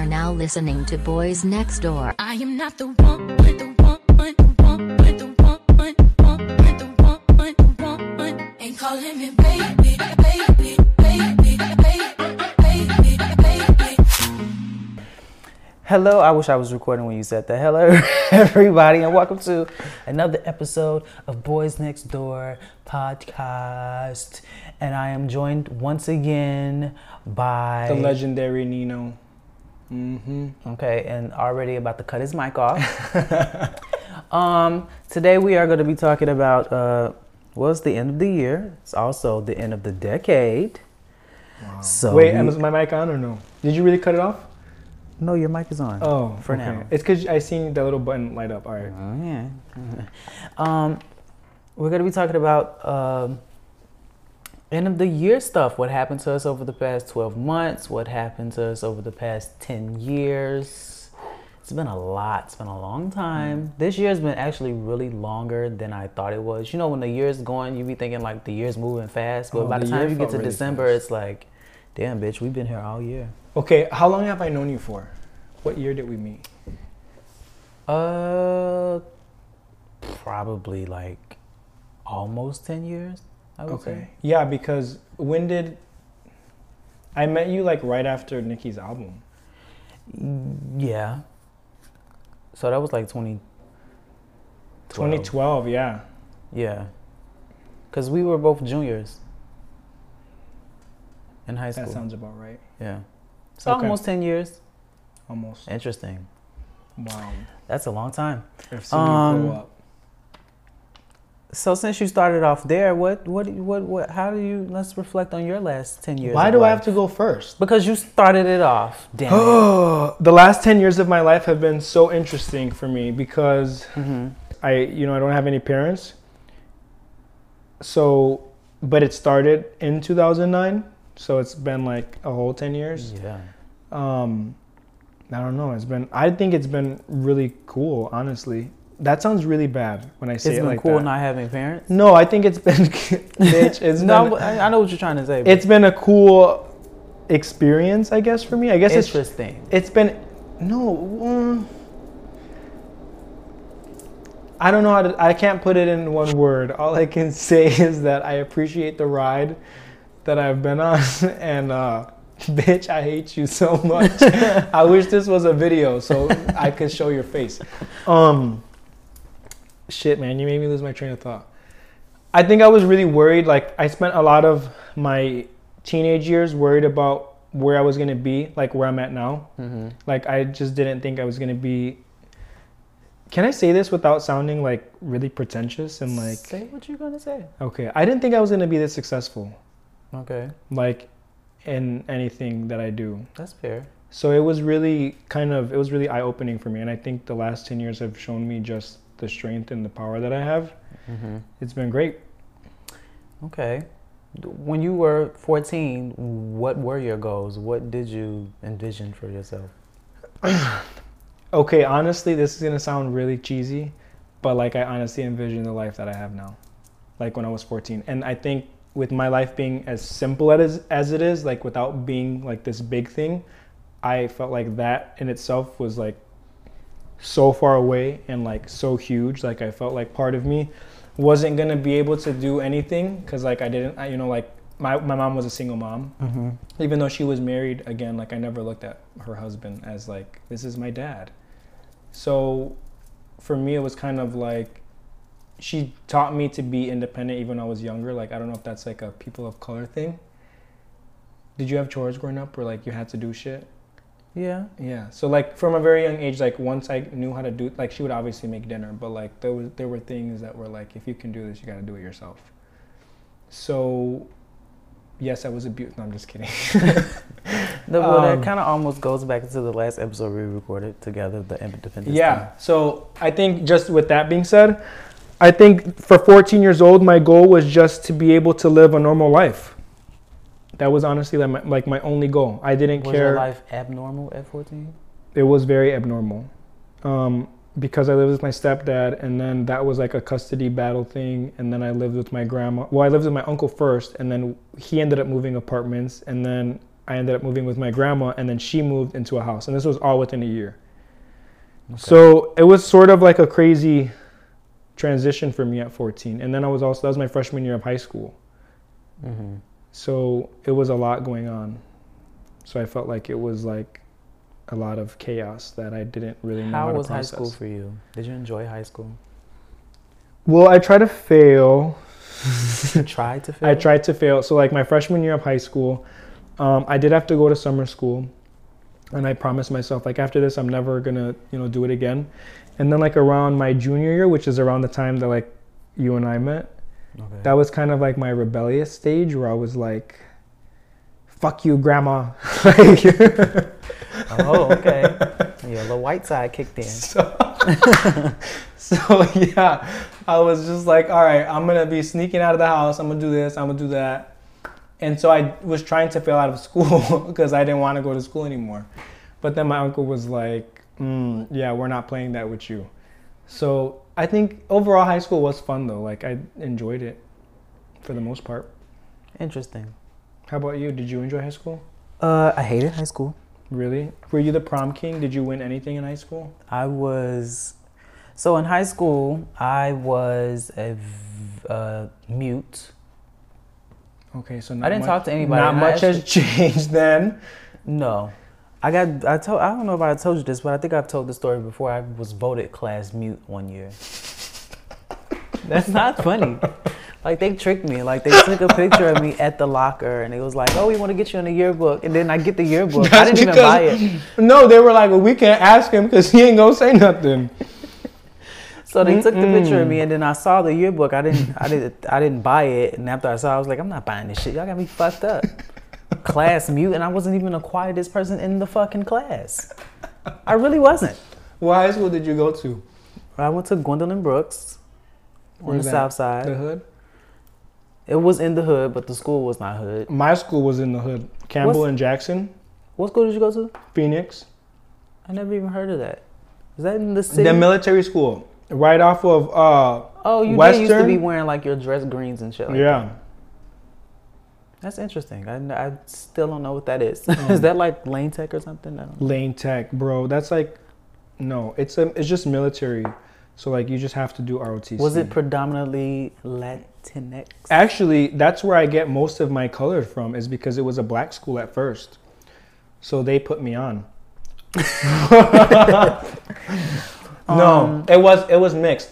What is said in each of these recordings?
are now listening to Boys Next Door. I am not the one, the one, the one, the one, the one, the one, the one. Ain't calling me baby, baby, baby, baby, baby, baby. Hello, I wish I was recording when you said that. Hello, everybody, and welcome to another episode of Boys Next Door podcast. And I am joined once again by The legendary Nino. Mm-hmm. Okay, and already about to cut his mic off. um, today we are going to be talking about uh, well, the end of the year. It's also the end of the decade. So Wait, we- and is my mic on or no? Did you really cut it off? no, your mic is on. Oh, for okay. now. It's because I seen the little button light up. All right. Oh, yeah. um, we're gonna be talking about um, end of the year stuff. What happened to us over the past twelve months? What happened to us over the past ten years? It's been a lot. It's been a long time. This year's been actually really longer than I thought it was. You know, when the year's going, you be thinking like the year's moving fast, but Oh, by the the time you get to really December, fast. it's like, damn, bitch, we've been here all year. Okay, how long have I known you for? What year did we meet? Uh, probably like almost ten years. I would Okay. Yeah, because when did I met you? Like right after Nicki's album. Yeah. So that was like twenty. 2012. Yeah. Yeah. Cause we were both juniors. In high school. That sounds about right. yeah. So Okay. almost ten years. Almost. Interesting. Wow. That's a long time. You Um. So since you started off there, what what what what? How do you? Let's reflect on your last ten years. Why do I have to go first? Because you started it off. Damn. it. the last 10 years of my life have been so interesting for me because mm-hmm. I, you know, I don't have any parents. So, but it started in 2009. So it's been like a whole 10 years. Yeah. Um, I don't know. It's been, I think it's been really cool, honestly. That sounds really bad when I say It's it been like cool that. not having parents. no, I think it's been, bitch, it's no, been, I know what you're trying to say. it's been a cool experience, I guess, for me. I guess it's interesting. it's been no um, i don't know how to i can't put it in one word all i can say is that i appreciate the ride that i've been on and uh bitch i hate you so much i wish this was a video so i could show your face um shit man you made me lose my train of thought i think i was really worried like i spent a lot of my teenage years worried about where i was going to be like where i'm at now Mm-hmm. like I just didn't think I was gonna be. Can I say this without sounding like really pretentious and like? say what you're gonna say. Okay, I didn't think I was gonna be this successful, Okay, like in anything that I do. that's fair. So it was really kind of it was really eye opening for me, and I think the last ten years have shown me just the strength and the power that I have. Mm-hmm. It's been great. Okay. When you were 14, what were your goals? What did you envision for yourself? Okay, honestly, this is gonna sound really cheesy, but like I honestly envision the life that I have now, like when I was 14. And I think with my life being as simple as as it is, like without being like this big thing, I felt like that in itself was like so far away and like so huge. Like I felt like part of me wasn't gonna be able to do anything because like I didn't, I, you know, like my my mom was a single mom Mm-hmm. even though she was married again like i never looked at her husband as like this is my dad so for me it was kind of like she taught me to be independent even when i was younger like i don't know if that's like a people of color thing did you have chores growing up where like you had to do shit Yeah. yeah so like from a very young age like once i knew how to do like she would obviously make dinner but like there was there were things that were like if you can do this you got to do it yourself so yes i was abused no i'm just kidding well, Um, that kind of almost goes back to the last episode we recorded together, the Independence. Yeah. So I think just with that being said, I think for 14 years old, my goal was just to be able to live a normal life. That was honestly like my, like my only goal. I didn't care. Was care. your life abnormal at 14? It was very abnormal. Um, because I lived with my stepdad, and then that was like a custody battle thing, and then I lived with my grandma. Well, I lived with my uncle first, and then he ended up moving apartments, and then I ended up moving with my grandma, and then she moved into a house, and this was all within a year. So it was sort of like a crazy transition for me at 14, and then I was also that was my freshman year of high school. hmm So it was a lot going on. So I felt like it was like a lot of chaos that I didn't really know how, How to was high process. school for you? Did you enjoy high school? Well, I tried to fail. Tried to fail. I tried to fail. So like my freshman year of high school, um, I did have to go to summer school, and I promised myself like after this I'm never gonna you know do it again. And then like around my junior year, which is around the time that like you and I met, Okay. that was kind of like my rebellious stage where I was like, "Fuck you, grandma." Like- oh, okay. Your little white side kicked in. So, so yeah, I was just like, all right, I'm gonna be sneaking out of the house. I'm gonna do this. I'm gonna do that. And so I was trying to fail out of school because I didn't want to go to school anymore. But then my uncle was like, mm, yeah, we're not playing that with you. So I think overall high school was fun though. Like I enjoyed it for the most part. Interesting. How about you? Did you enjoy high school? Uh, I hated high school. Really? Were you the prom king? Did you win anything in high school? I was so in high school. I was a v- uh, mute. Okay, so I didn't much- talk to anybody, Not much has changed then. No, I got. I told. I don't know if I told you this, but I think I've told the story before. I was voted class mute one year. That's not funny. Like they tricked me. Like they took a picture of me at the locker, and it was like, "Oh, we want to get you in the yearbook." And then I get the yearbook. I didn't even buy it. No, they were like, well, we can't ask him because he ain't gonna say nothing. So they took the picture of me, and then I saw the yearbook. I didn't. I didn't. I didn't buy it. And after I saw, it, I was like, "I'm not buying this shit. Y'all got me fucked up." Class mute, and I wasn't even the quietest person in the fucking class. I really wasn't. What high school did you go to? I went to Gwendolyn Brooks on the that? south side. The hood. It was in the hood, but the school was not hood. My school was in the hood. Campbell What's- and Jackson, What school did you go to? Phoenix. I never even heard of that. Is that in the city? The military school, right off of uh. oh, you did used to Western? be wearing like your dress greens and shit. Like yeah. That. That's interesting. I, I still don't know what that is. Mm. is that like Lane Tech or something? I don't know. Lane Tech, bro. That's like, no, it's a, it's just military. So like, you just have to do ROTC. Was it predominantly Latinx? Actually, that's where I get most of my color from. Is because it was a black school at first, so they put me on. no, Um, it was it was mixed.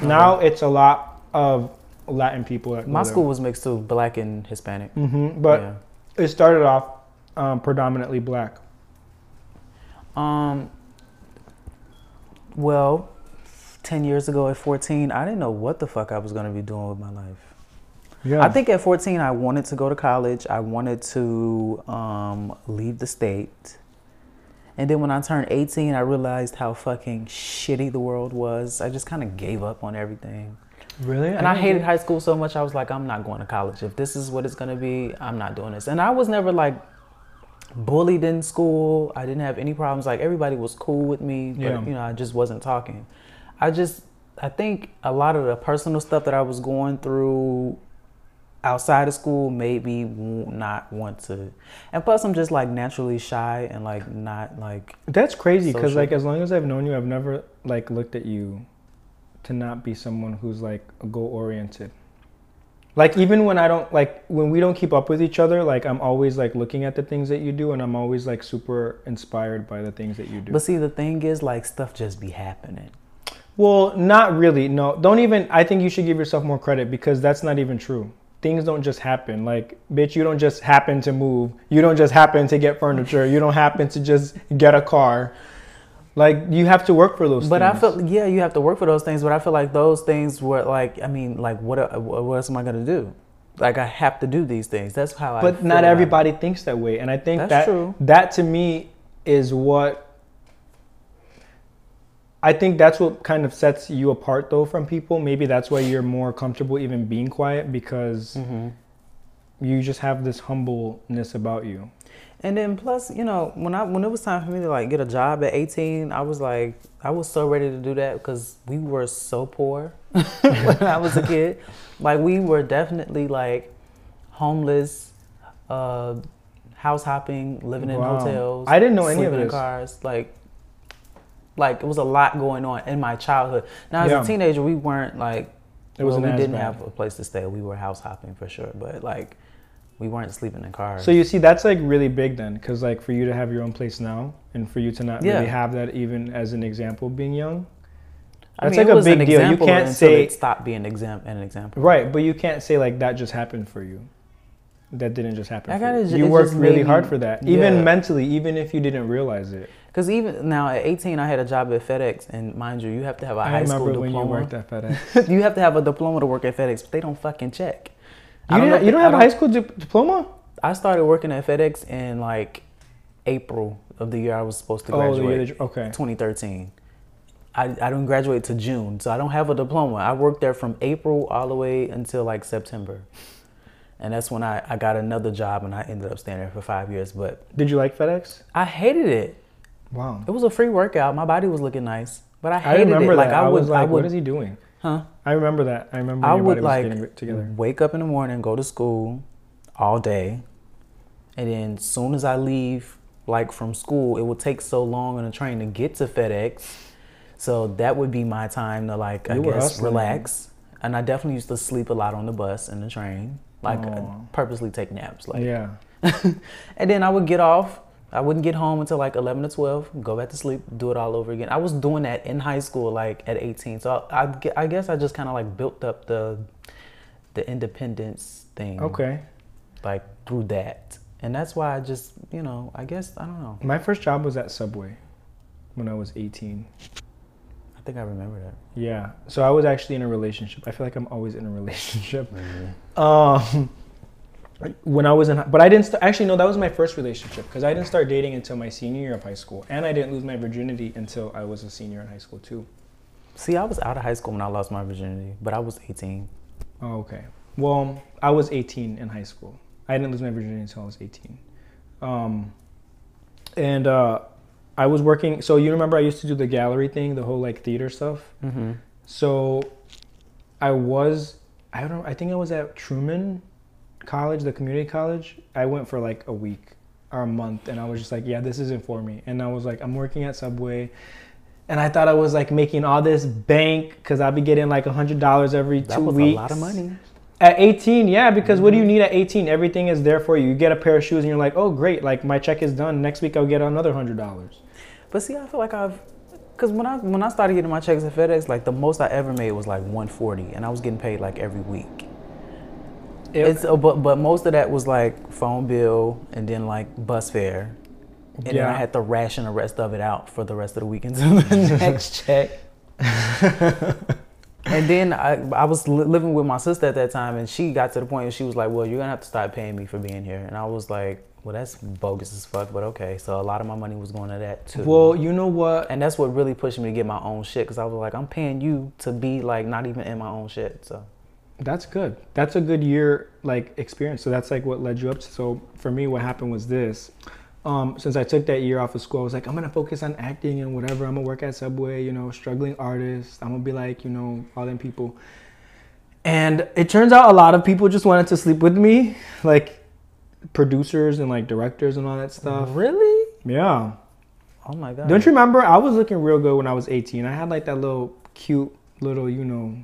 Now it's a lot of Latin people. My school was mixed too, black and Hispanic. hmm but yeah. it started off um, predominantly black. Um. Well, ten years ago at fourteen, I didn't know what the fuck I was gonna be doing with my life. Yeah, I think at fourteen, I wanted to go to college. I wanted to um, leave the state. And then when I turned eighteen, I realized how fucking shitty the world was. I just kind of gave up on everything. Really, And I hated high school so much. I was like, I'm not going to college. If this is what it's gonna be, I'm not doing this. And I was never like bullied in school. I didn't have any problems. Like everybody was cool with me, but Yeah. you know, I just wasn't talking. I just, I think a lot of the personal stuff that I was going through outside of school made me not want to. And plus, I'm just like naturally shy and like not like That's crazy because like as long as I've known you, I've never like looked at you to not be someone who's like goal oriented. Like even when I don't like when we don't keep up with each other, like I'm always like looking at the things that you do, and I'm always like super inspired by the things that you do. But see, the thing is, like stuff just be happening. well, not really. No, don't even. I think you should give yourself more credit because that's not even true. Things don't just happen. Like, bitch, you don't just happen to move. You don't just happen to get furniture. You don't happen to just get a car. Like, you have to work for those things. But I things. feel yeah, you have to work for those things. But I feel like those things were like, I mean, like what uh, what else am I gonna do? Like I have to do these things. That's how I. but not it. everybody thinks that way and i think That's that true. that to me is what i think that's what kind of sets you apart though from people maybe that's why you're more comfortable even being quiet because Mm-hmm. you just have this humbleness about you And then plus, you know, when I when it was time for me to like get a job at 18, I was like, I was so ready to do that because we were so poor when I was a kid. Like we were definitely like homeless, uh, house hopping, living in Wow. hotels. I didn't know any of sleeping in cars. Like, like it was a lot going on in my childhood. Now, as Yeah. a teenager, we weren't like. It well, wasn't we didn't have a place to stay. We were house hopping for sure, but like, we weren't sleeping in cars. So you see, that's like really big then, because like for you to have your own place now, and for you to not Yeah. really have that even as an example being young, I that's mean, like a big deal. You can't say it stopped being exam- an example. right, but you can't say like that just happened for you. That didn't just happen. I you. you it worked really made hard me- for that, Yeah. even mentally, even if you didn't realize it. Because even now at 18, I had a job at FedEx, and mind you, you have to have a I high school diploma. I remember when you worked at FedEx. you have to have a diploma to work at FedEx, but they don't fucking check. I You, don't know you don't have I a high school dip- diploma? I started working at FedEx in like April of the year I was supposed to Oh, the graduate. year okay. 2013. I, I didn't graduate to June, so I don't have a diploma. I worked there from April all the way until like September. And that's when I, I got another job and I ended up staying there for five years. But Did you like FedEx? I hated it. Wow. It was a free workout. My body was looking nice, but I I hated remember it. Like I, I would, was like, I would, what is he doing? Huh? I remember that. I remember I would like getting together. wake up in the morning, go to school all day, and then soon as I leave, like from school, it would take so long on the train to get to FedEx. So that would be my time to like I You were guess relax. And I definitely used to sleep a lot on the bus and the train, like Aw. purposely take naps. Like, yeah. and then I would get off. I wouldn't get home until like 11 to 12, go back to sleep, do it all over again. I was doing that in high school, like at 18. So I, I, I guess I just kind of like built up the the independence thing, Okay. like through that. And that's why I just, you know, I guess, I don't know. My first job was at Subway when I was 18. I think I remember that. Yeah. So I was actually in a relationship. I feel like I'm always in a relationship. Um, when I was in, but I didn't st- actually no, that was my first relationship because I didn't start dating until my senior year of high school, and I didn't lose my virginity until I was a senior in high school too. See, I was out of high school when I lost my virginity, but I was 18. Oh, okay. Well, I was 18 in high school. I didn't lose my virginity until I was 18. Um, and uh, I was working. So you remember I used to do the gallery thing, the whole like theater stuff. Mm-hmm. So I was, I don't know, I think I was at Truman College, the community college. I went for like a week or a month and I was just like, yeah, this isn't for me. And I was like, I'm working at Subway. And I thought I was like making all this bank because I'd be getting like a hundred dollars every That two was weeks. a lot of money. At 18, yeah, because what do Mm-hmm. you need at 18? Everything is there for you. You get a pair of shoes and you're like, oh, great, like my check is done. Next week I'll get another hundred dollars. But see, I feel like I've, cause when I when I started getting my checks at FedEx, like the most I ever made was like 140, and I was getting paid like every week. It's uh, but but most of that was like phone bill and then like bus fare, and then I had to ration the rest of it out for the rest of the weekends until the next check. and then I I was li- living with my sister at that time, and she got to the point where she was like, "Well, you're gonna have to start paying me for being here," and I was like, "Well, that's bogus as fuck," but okay. So a lot of my money was going to that too. well, you know what? And that's what really pushed me to get my own shit because I was like, I'm paying you to be like not even in my own shit. So That's good. That's a good year like experience. So that's like what led you up to. So for me, what happened was this. Um, since I took that year off of school, I was like, I'm gonna focus on acting and whatever. I'm gonna work at Subway, you know, struggling artist. I'm gonna be like, you know, all them people. And it turns out a lot of people just wanted to sleep with me, like producers and like directors and all that stuff. really, Yeah. oh my god, Don't you remember? I was looking real good when I was 18. I had like that little cute little, you know,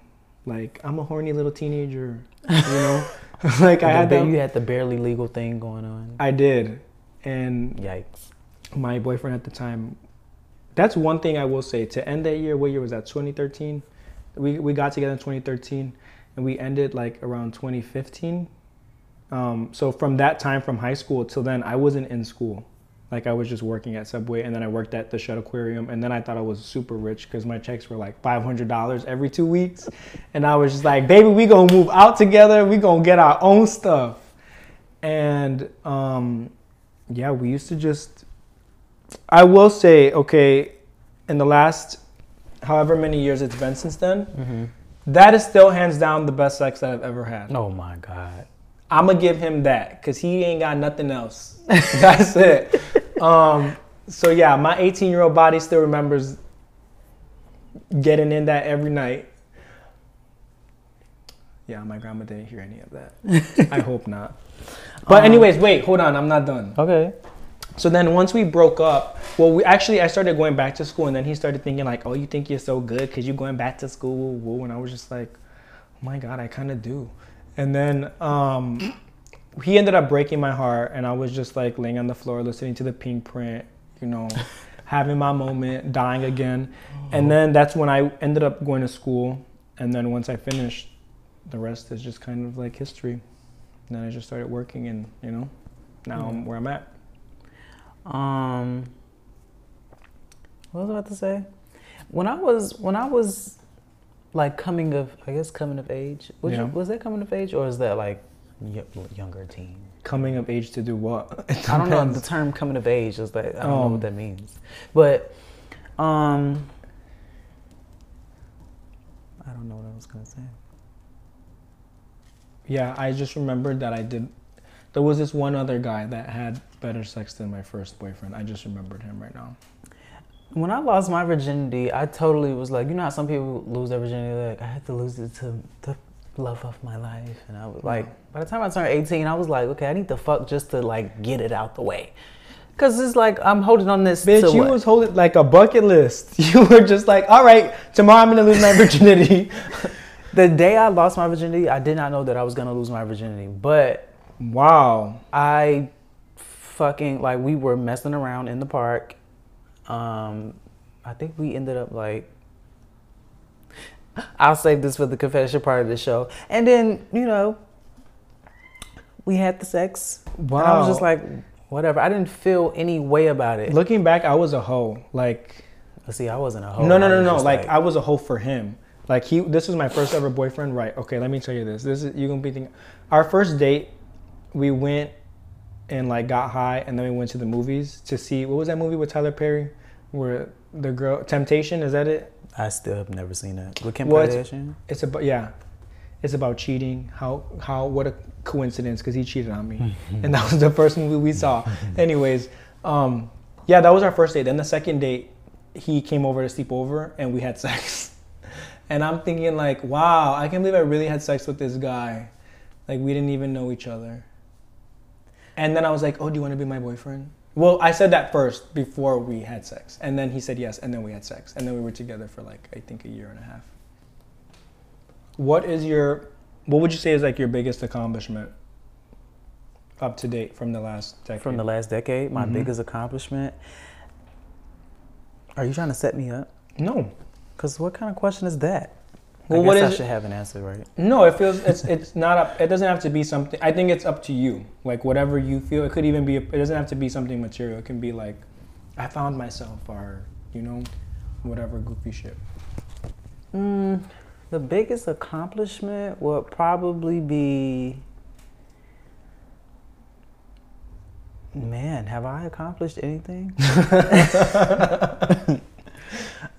like I'm a horny little teenager, you know? like I had the, that. you had the barely legal thing going on. I did. And Yikes. my boyfriend at the time, that's one thing I will say. To end that year, what year was that? 2013? We, we got together in 2013 and we ended like around 2015. Um, so from that time, from high school till then, I wasn't in school. Like I was just working at Subway, and then I worked at the Shedd Aquarium, and then I thought I was super rich because my checks were like five hundred dollars every two weeks, and I was just like, "Baby, we gonna move out together. We gonna get our own stuff." And um, yeah, we used to just. I will say, okay, in the last however many years it's been since then, that is still hands down the best sex that I've ever had. Oh my god. I'm gonna give him that because he ain't got nothing else. That's it. Um, so yeah, my 18 year old body still remembers getting in that every night. Yeah, my grandma didn't hear any of that. I hope not. But Um, anyways, wait, hold on, I'm not done. Okay. So then once we broke up, well, we actually I started going back to school, and then he started thinking like, "Oh, you think you're so good because you're going back to school?" Woo, woo. And I was just like, "Oh my god, I kind of do." And then um, he ended up breaking my heart, and I was just like laying on the floor listening to the Pinkprint, you know, having my moment, dying again. And then that's when I ended up going to school, and then once I finished, the rest is just kind of like history. And then I just started working, and you know, now I'm where I'm at. Um, what was I about to say? When I was when I was like coming of, I guess coming of age. Was, Yeah. you, was that coming of age or is that like y- younger teen? coming of age to do what? I don't know. The term coming of age is like I don't know Um, what that means, but um, I don't know what I was gonna say. Yeah, I just remembered that I did. There was this one other guy that had better sex than my first boyfriend. I just remembered him right now. When I lost my virginity, I totally was like, you know how some people lose their virginity, like I had to lose it to the love of my life, and I was like, by the time I turned eighteen, I was like, okay, I need to fuck just to like get it out the way, cause it's like I'm holding on this. Bitch, you what? was holding like a bucket list. You were just like, all right, tomorrow I'm gonna lose my virginity. the day I lost my virginity, I did not know that I was gonna lose my virginity, but wow. I fucking like we were messing around in the park. Um, I think we ended up like. I'll save this for the confession part of the show, and then you know, we had the sex. Wow. And I was just like, whatever. I didn't feel any way about it. Looking back, I was a hoe. Like, See, I wasn't a hoe. no, no, no, no. just Like, I was a hoe for him. Like he, this was my first ever boyfriend. Right? Okay, let me tell you this. This is you gonna be thinking. Our first date, we went and like got high, and then we went to the movies to see what was that movie with Tyler Perry, where the girl Temptation is that it? I still have never seen it. With Kim What? Kardashian. It's about yeah, it's about cheating. How how what a coincidence because he cheated on me, and that was the first movie we saw. Anyways, um, yeah, that was our first date. Then the second date, he came over to sleep over, and we had sex. And I'm thinking like, wow, I can't believe I really had sex with this guy. Like we didn't even know each other. And then I was like, oh, do you want to be my boyfriend? Well, I said that first before we had sex, and then he said yes, and then we had sex, and then we were together for like I think a year and a half. What is your, what would you say is like your biggest accomplishment up to date from the last decade? From the last decade, my Mhm. biggest accomplishment. Are you trying to set me up? no, Cause what kind of question is that? Well, I guess what I should have an answer, right? no, it feels it's it's not up. It doesn't have to be something. I think it's up to you. Like whatever you feel. It could even be. It doesn't have to be something material. It can be like, I found myself, or you know, whatever goofy shit. Mm, the biggest accomplishment would probably be. Man, have I accomplished anything?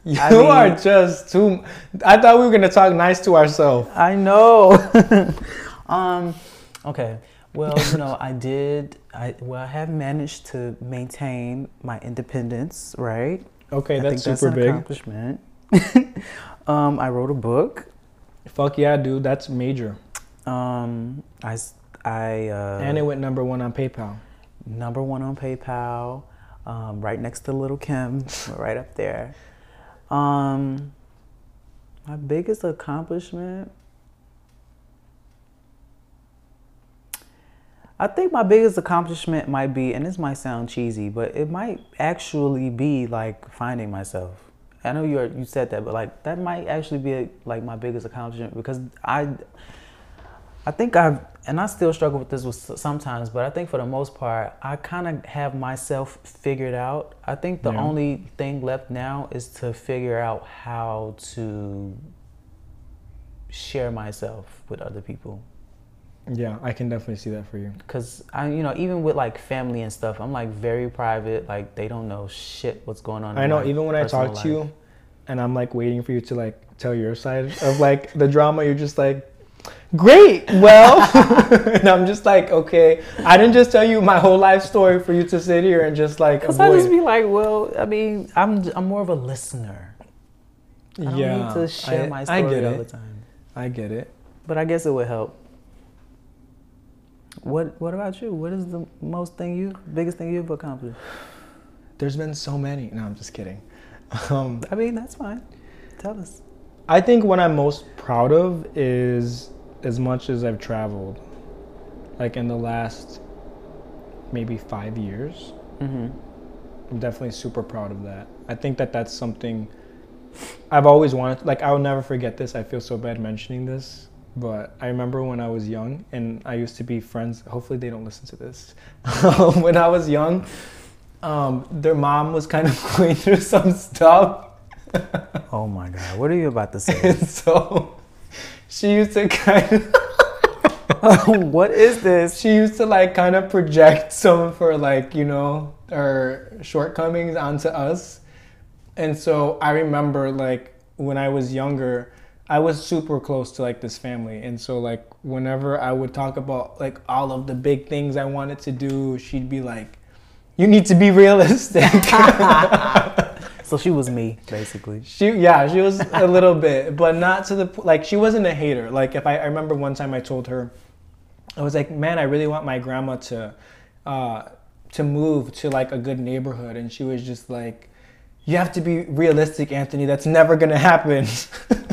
You I mean- are just too. I thought we were gonna talk nice to ourselves. I know. um, okay. Well, you know, I did. I well, I have managed to maintain my independence, right? Okay, I that's think super an big. accomplishment. um, I wrote a book. Fuck yeah, dude. That's major. Um, I. uh, and it went number one on PayPal. number one on PayPal, um, right next to Little Kim, right up there. Um, my biggest accomplishment. I think my biggest accomplishment might be, and this might sound cheesy, but it might actually be like finding myself. I know you you said that, but like that might actually be like my biggest accomplishment because I I think I've, and I still struggle with this with sometimes, but I think for the most part, I kind of have myself figured out. I think the Yeah. only thing left now is to figure out how to share myself with other people. Yeah, I can definitely see that for you. Cause I, you know, even with like family and stuff, I'm like very private. Like they don't know shit what's going on. in I know. Even when I talk to you, and I'm like waiting for you to like tell your side of like the drama, you're just like, great. Well, and I'm just like, okay. I didn't just tell you my whole life story for you to sit here and just like Cause I just be like, well, I mean, I'm I'm more of a listener. I don't yeah, need to share I, my I get all it. the time. I get it. But I guess it would help. What What about you? What is the most thing you, biggest thing you've accomplished? There's been so many. No, I'm just kidding. Um, I mean, that's fine. Tell us. I think what I'm most proud of is as much as I've traveled. Like in the last maybe five years, Mm-hmm. I'm definitely super proud of that. I think that that's something I've always wanted. Like I'll never forget this. I feel so bad mentioning this, but I remember when I was young and I used to be friends. Hopefully they don't listen to this. when I was young, um, their mom was kind of going through some stuff. Oh my God, what are you about to say? And so she used to kind of what is this? she used to like kind of project some of her like you know her shortcomings onto us and so i remember like when i was younger i was super close to like this family and so like whenever i would talk about like all of the big things i wanted to do she'd be like you need to be realistic So she was me, basically. She yeah, she was a little bit, but not to the like she wasn't a hater. Like if I, I remember one time I told her, I was like, man, I really want my grandma to, uh, to move to like a good neighborhood, and she was just like, you have to be realistic, Anthony. That's never gonna happen.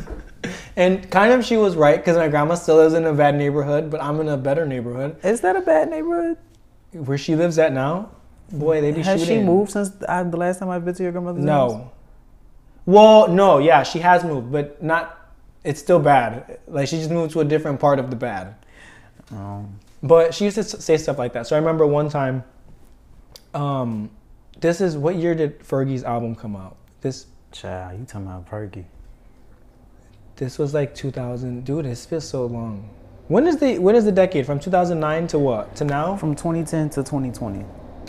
and kind of she was right because my grandma still lives in a bad neighborhood, but I'm in a better neighborhood. Is that a bad neighborhood? Where she lives at now, boy, they be Has she moved since I, the last time I've been to your grandmother's house? No. Well, no, yeah, she has moved, but not. It's still bad. Like she just moved to a different part of the bad. Oh. But she used to say stuff like that. So I remember one time. Um, this is what year did Fergie's album come out? This Child, you talking about Perky. this was like 2000. Dude, this feels so long. When is the when is the decade from 2009 to what to now? From 2010 to 2020.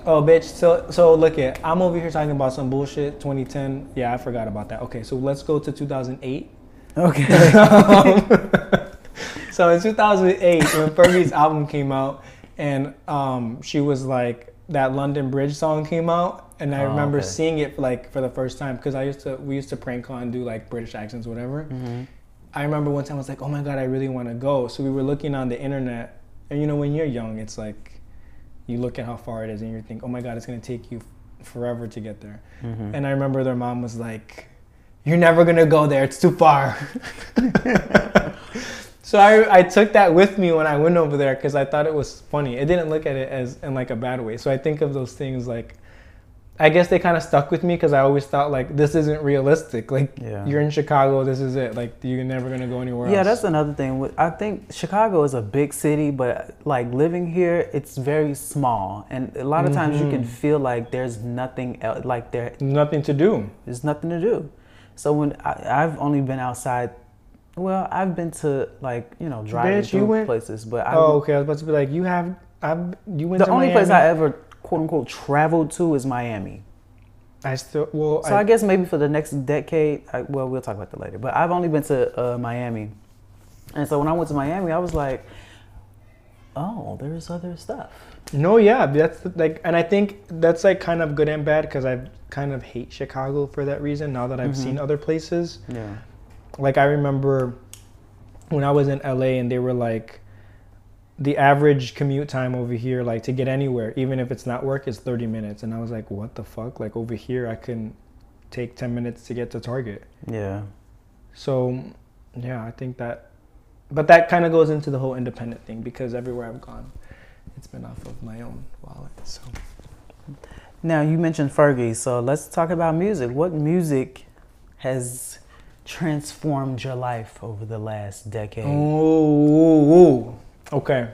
Oh, bitch. So, so look at. I'm over here talking about some bullshit. 2010. Yeah, I forgot about that. Okay, so let's go to 2008. Okay. so in 2008, when Fergie's album came out, and um, she was like that London Bridge song came out, and I Oh, remember okay. seeing it like for the first time because I used to we used to prank call and do like British accents, whatever. Mm-hmm. I remember one time I was like, oh my god, I really want to go. So we were looking on the internet, and you know when you're young, it's like you look at how far it is, and you think, oh my god, it's gonna take you forever to get there. Mm-hmm. And I remember their mom was like, You're never gonna go there, it's too far. so I, I took that with me when I went over there because I thought it was funny. It didn't look at it as in like a bad way. So I think of those things like I guess they kind of stuck with me because I always thought like this isn't realistic. Like Yeah. you're in Chicago, this is it. Like you're never gonna go anywhere Yeah, else. that's another thing. I think Chicago is a big city, but like living here, it's very small, and a lot of times you can Mhm. feel like there's nothing else. Like there, nothing to do. there's nothing to do. So when I, I've only been outside, well, I've been to like you know driving Bitch, through went- places, but I, Oh, okay. I was about to be like, you have, I've, you went the only place I ever quote unquote traveled to is Miami. I still, well, So I, guess maybe for the next decade, I, well, we'll talk about that later. But I've only been to uh, Miami, and so when I went to Miami, I was like, "Oh, there's other stuff." No, yeah, that's like, and I think that's like kind of good and bad because I kind of hate Chicago for that reason. Now that I've Mhm. seen other places, Yeah. like I remember when I was in LA and they were like, the average commute time over here, like to get anywhere, even if it's not work, is 30 minutes, and I was like, what the fuck? Like over here, I can take 10 minutes to get to Target. Yeah. So, yeah, I think that, but that kind of goes into the whole independent thing because everywhere I've gone, it's been off of my own wallet. So. Now you mentioned Fergie, so let's talk about music. What music has transformed your life over the last decade? Oh, okay.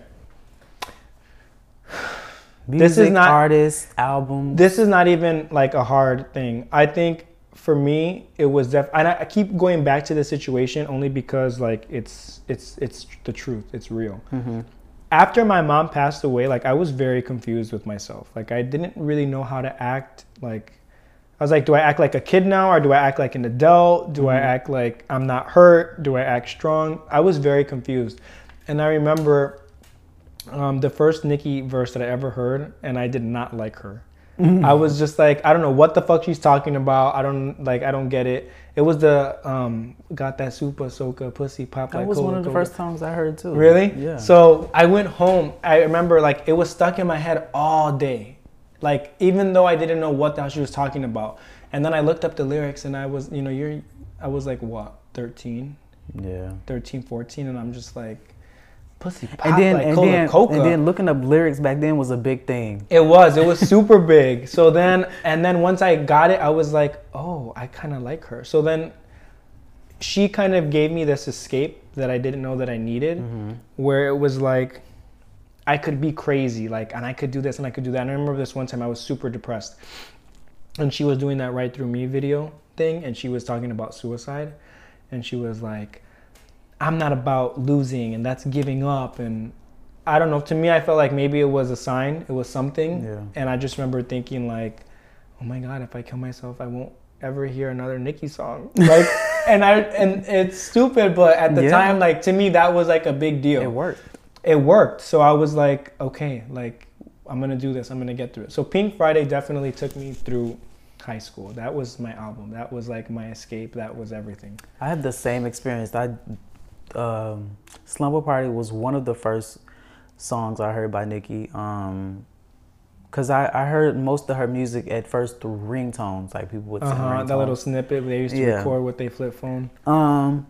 music, this is not- artist, album. This is not even like a hard thing. I think for me, it was def. And I I keep going back to the situation only because like it's it's it's the truth. It's real. hmm After my mom passed away, like I was very confused with myself. Like I didn't really know how to act. Like I was like, do I act like a kid now, or do I act like an adult? Do I Mhm. act like I'm not hurt? Do I act strong? I was very confused. And I remember um, the first Nicki verse that I ever heard, and I did not like her. I was just like, I don't know what the fuck she's talking about. I don't like, I don't get it. It was the um, got that super soca pussy pop. That like was one of the Cola. first songs I heard too. Really? Yeah. So I went home. I remember like it was stuck in my head all day. Like even though I didn't know what the hell she was talking about. And then I looked up the lyrics and I was, you know, you're I was like what, 13, yeah. 13, 14 and I'm just like pussy pop And then like and Cola then Coca. and then looking up lyrics back then was a big thing. It was. It was super big. So then, and then once I got it, I was like, oh, I kind of like her. So then, she kind of gave me this escape that I didn't know that I needed, Mm-hmm. where it was like, I could be crazy, like, and I could do this and I could do that. And I remember this one time I was super depressed, and she was doing that Right Thru Me video thing, and she was talking about suicide, and she was like, I'm not about losing, and that's giving up, and I don't know. To me, I felt like maybe it was a sign, it was something, Yeah. and I just remember thinking like, oh my god, if I kill myself, I won't ever hear another Nicki song. Like, and I and it's stupid, but at the Yeah. time, like to me, that was like a big deal It worked. it worked. So I was like, okay, like I'm gonna do this. I'm gonna get through it. So Pink Friday definitely took me through high school. That was my album. That was like my escape. That was everything. I had the same experience. I um, Slumber Party was one of the first songs I heard by Nicki. Um, Cause I, I heard most of her music at first through ringtones, like people would Uh huh. That little snippet they used to Yeah. record with their flip phone. Um,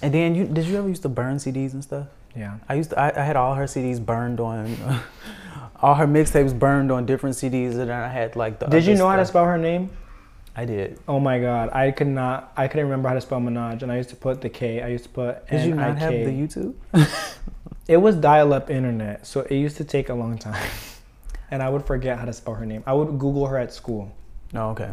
and then you did you ever used to burn CDs and stuff? Yeah. I used to, I, I had all her CDs burned on, all her mixtapes burned on different CDs, and then I had like the. Did you know how to spell her name? I did. Oh my god, I could not. I couldn't remember how to spell Minaj, and I used to put the K. I used to put Did you not have the YouTube? It was dial-up internet, so it used to take a long time, and I would forget how to spell her name. I would Google her at school. Oh, okay.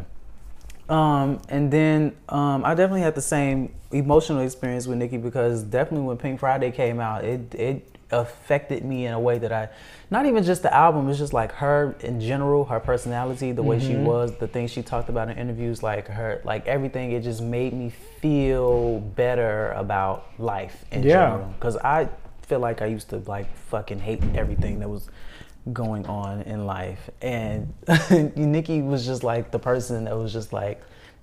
Um, and then um, I definitely had the same emotional experience with Nicki because definitely when Pink Friday came out, it it affected me in a way that I, not even just the album, it's just like her in general, her personality, the way she Mm-hmm. was, the things she talked about in interviews, like her, like everything. It just made me feel better about life in Yeah. general. Because I feel like I used to like fucking hate everything that was going on in life. And Nicki was just like the person that was just like,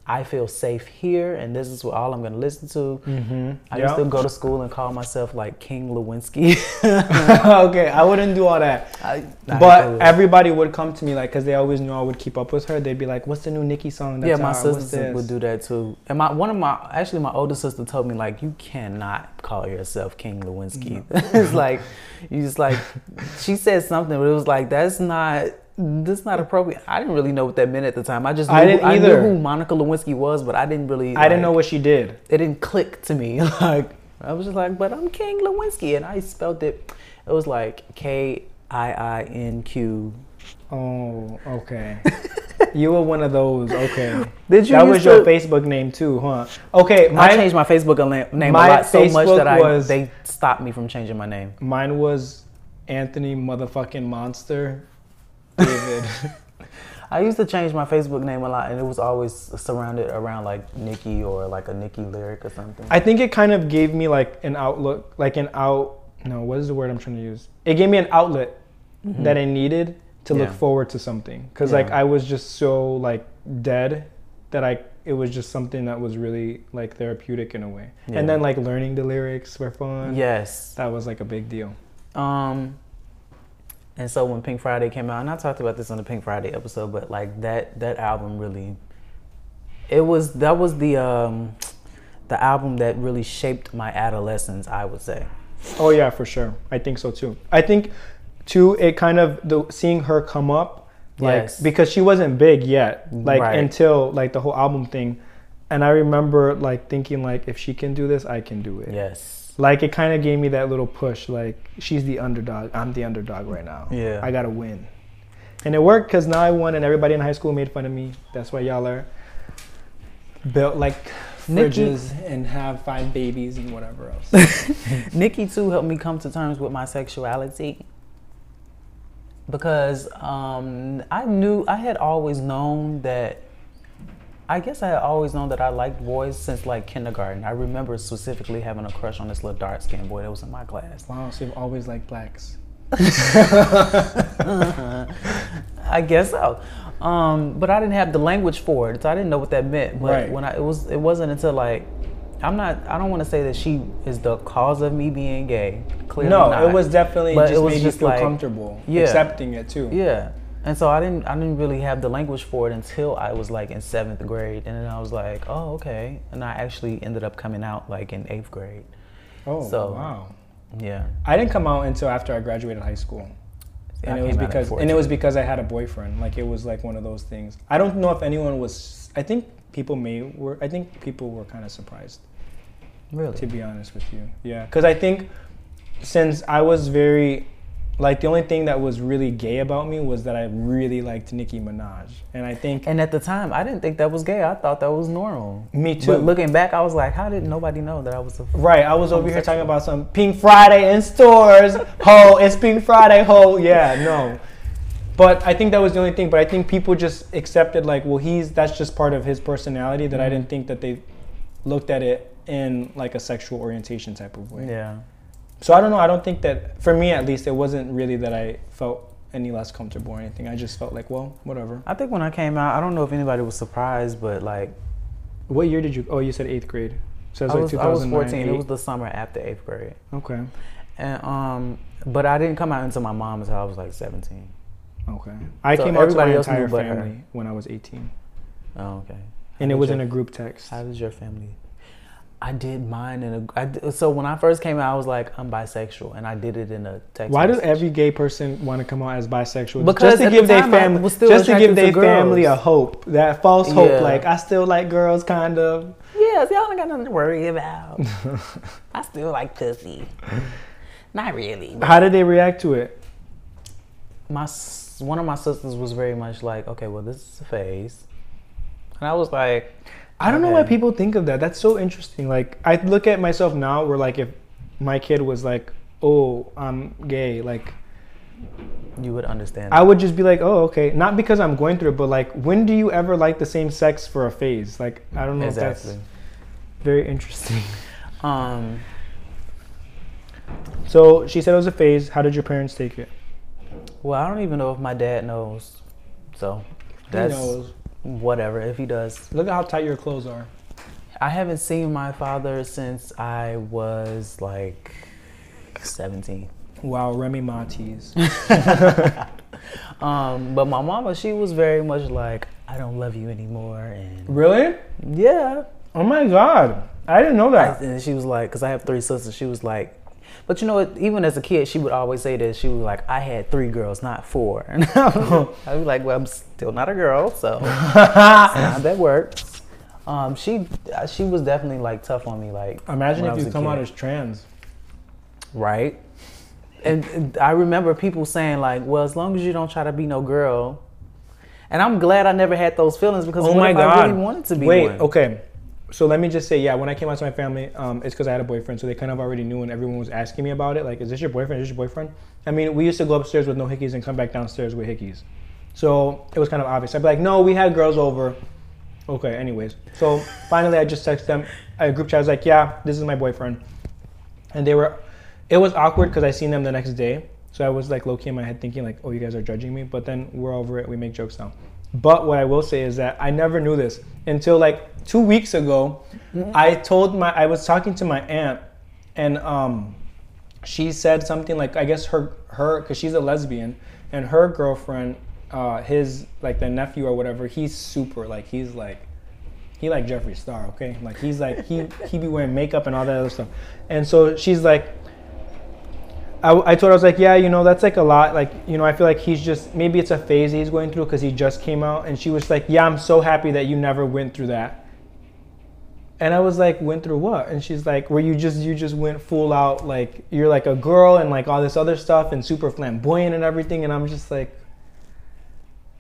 I feel safe here, and this is what all I'm gonna listen to. Mm-hmm. I used to go to school and call myself like King Lewinsky. okay, I wouldn't do all that. I, But everybody would come to me like, cause they always knew I would keep up with her. They'd be like, "What's the new Nicki song?" yeah, my? Sister would do that too. And my one of my actually my older sister told me like you cannot call yourself King Lewinsky. it's like you just like she said something, but it was like that's not that's not appropriate. I didn't really know what that meant at the time. I just knew, I didn't I knew either. who Monica Lewinsky was, but I didn't really. I didn't know what she did. it didn't click to me. Like I was just like, but I'm King Lewinsky, and I spelled it. It was like K I I N Q. Oh, okay. you were one of those. Okay. Did you That was your to- Facebook name too, huh? Okay, I changed my Facebook name a my lot so much that I was- they stopped me from changing my name. mine was Anthony motherfucking Monster David. I used to change my Facebook name a lot, and it was always surrounded around like Nicki or like a Nicki lyric or something. I think it kind of gave me like an outlook, like an out. No, what is the word I'm trying to use? It gave me an outlet that I needed to look Mm-hmm. Forward to something. Cause like I was just so like dead that I it was just something that was really like therapeutic in a way. Yeah. And then like learning the lyrics were fun. yes. That was like a big deal. Um, and so when Pink Friday came out, and I talked about this on the Pink Friday episode, but like that that album really, it was that was the um, the album that really shaped my adolescence. I would say. Oh yeah, for sure. I think so too. I think too it kind of the seeing her come up like Yes. because she wasn't big yet like Right. until like the whole album thing and I remember like thinking like if she can do this, I can do it. Yes. Like it kind of gave me that little push like she's the underdog. I'm the underdog right now. Yeah. I got to win. And it worked cuz now I won and everybody in high school made fun of me. That's why y'all are built like Nicki- fridges and have five babies and whatever else. Nicki too helped me come to terms with my sexuality because um, I knew I had always known that. I guess I had always known that I liked boys since like kindergarten. I remember specifically having a crush on this little dark skinned boy that was in my class. wow, so you've always liked blacks. I guess so. Um, but I didn't have the language for it, so I didn't know what that meant. But Right. when I it was it wasn't until like I'm not I don't want to say that she is the cause of me being gay. Clearly no, not. it was definitely But just it was made just you feel like- comfortable Yeah. accepting it too. Yeah. And so I didn't I didn't really have the language for it until I was like in seventh grade. And then I was like, oh, okay. And I actually ended up coming out like in eighth grade. Oh, So- wow. Yeah. I didn't come out until after I graduated high school. And it was came out at because and it was because I had a boyfriend. Like it was like one of those things. I don't know if anyone was. I think people may were. I think people were kind of surprised really. to be honest with you. Yeah, because I think since I was very like the only thing that was really gay about me was that I really liked Nicki Minaj, and I think And at the time, I didn't think that was gay. I thought that was normal. me too. But looking back, I was like, how did nobody know that I was a Right, I was over here talking about some Pink Friday in stores. Ho, it's Pink Friday, ho. Yeah, no. But I think that was the only thing. But I think people just accepted like, well, he's that's just part of his personality. That I mm-hmm. didn't think that they looked at it in like a sexual orientation type of way. Yeah. So I don't know. I don't think that for me at least, it wasn't really that I felt any less comfortable or anything. I just felt like, well, whatever. I think when I came out, I don't know if anybody was surprised, but like What year did you? Oh, you said eighth grade. So it I was was, like I was 2009. 14. It was the summer after eighth grade, okay. and um, but I didn't come out until my mom until I was like 17. Okay. I So came out to my entire her. family when I was 18. Oh, okay. And it was your- in a group text. How did your family? I did mine in a. I so when I first came out, I was like, I'm bisexual, and I did it in a text. Why does every gay person want to come out as bisexual? Because just to give the their family, just to give their family a hope, that false hope. Yeah. Like I still like girls, kind of. Yes, y'all ain't got nothing to worry about. I still like pussy. Not really. How did they react to it? my one of my sisters was very much like, okay, well, this is a phase, and I was like, I don't know why people think of that. That's so interesting. Like I look at myself now, where like if my kid was like, "Oh, I'm gay," like you would understand. I would just be like, "Oh, okay." Not because I'm going through it, but like, when do you ever like the same sex for a phase? Like I don't know exactly. if that's very interesting. Um, So she said it was a phase. How did your parents take it? well, I don't even know if my dad knows, so that's knows. Whatever. If he does, Look at how tight your clothes are. I haven't seen my father since I was like 17. Wow, Remy Matis. Um, but my mama, she was very much like, I don't love you anymore, and really? yeah, Oh my god. I didn't know that. and she was like, because I have three sisters, she was like, but you know what? Even as a kid, she would always say that she was like, I had three girls, not four. And I was like, well, I'm still not a girl, so that works. Um, she she was definitely like tough on me, like Imagine if you come kid. out as trans. right. And, and I remember people saying like, well, as long as you don't try to be no girl. And I'm glad I never had those feelings because Oh my god. I really wanted to be Wait, one? okay. So let me just say, yeah, when I came out to my family, um, it's because I had a boyfriend, so they kind of already knew, and everyone was asking me about it. Like, is this your boyfriend? Is this your boyfriend? I mean, we used to go upstairs with no hickeys and come back downstairs with hickeys. So it was kind of obvious. I'd be like, no, we had girls over. Okay, anyways. So finally, I just texted them. A group chat I was like, yeah, this is my boyfriend. And they were, it was awkward because I seen them the next day. So I was like low key in my head thinking like, oh, you guys are judging me. But then we're over it. We make jokes now. But what I will say is that I never knew this until like two weeks ago. I told my, I was talking to my aunt, and um, she said something like, I guess her her because she's a lesbian, and her girlfriend, uh, his like the nephew or whatever, he's super like he's like he like Jeffree Star, okay? Like he's like he he be wearing makeup and all that other stuff. And so she's like I, I told her I was like, yeah, you know, that's like a lot. Like, you know, I feel like he's just maybe it's a phase he's going through because he just came out. And she was like, yeah, I'm so happy that you never went through that. And I was like, went through what? And she's like, where you just you just went full out like you're like a girl and like all this other stuff and super flamboyant and everything. And I'm just like,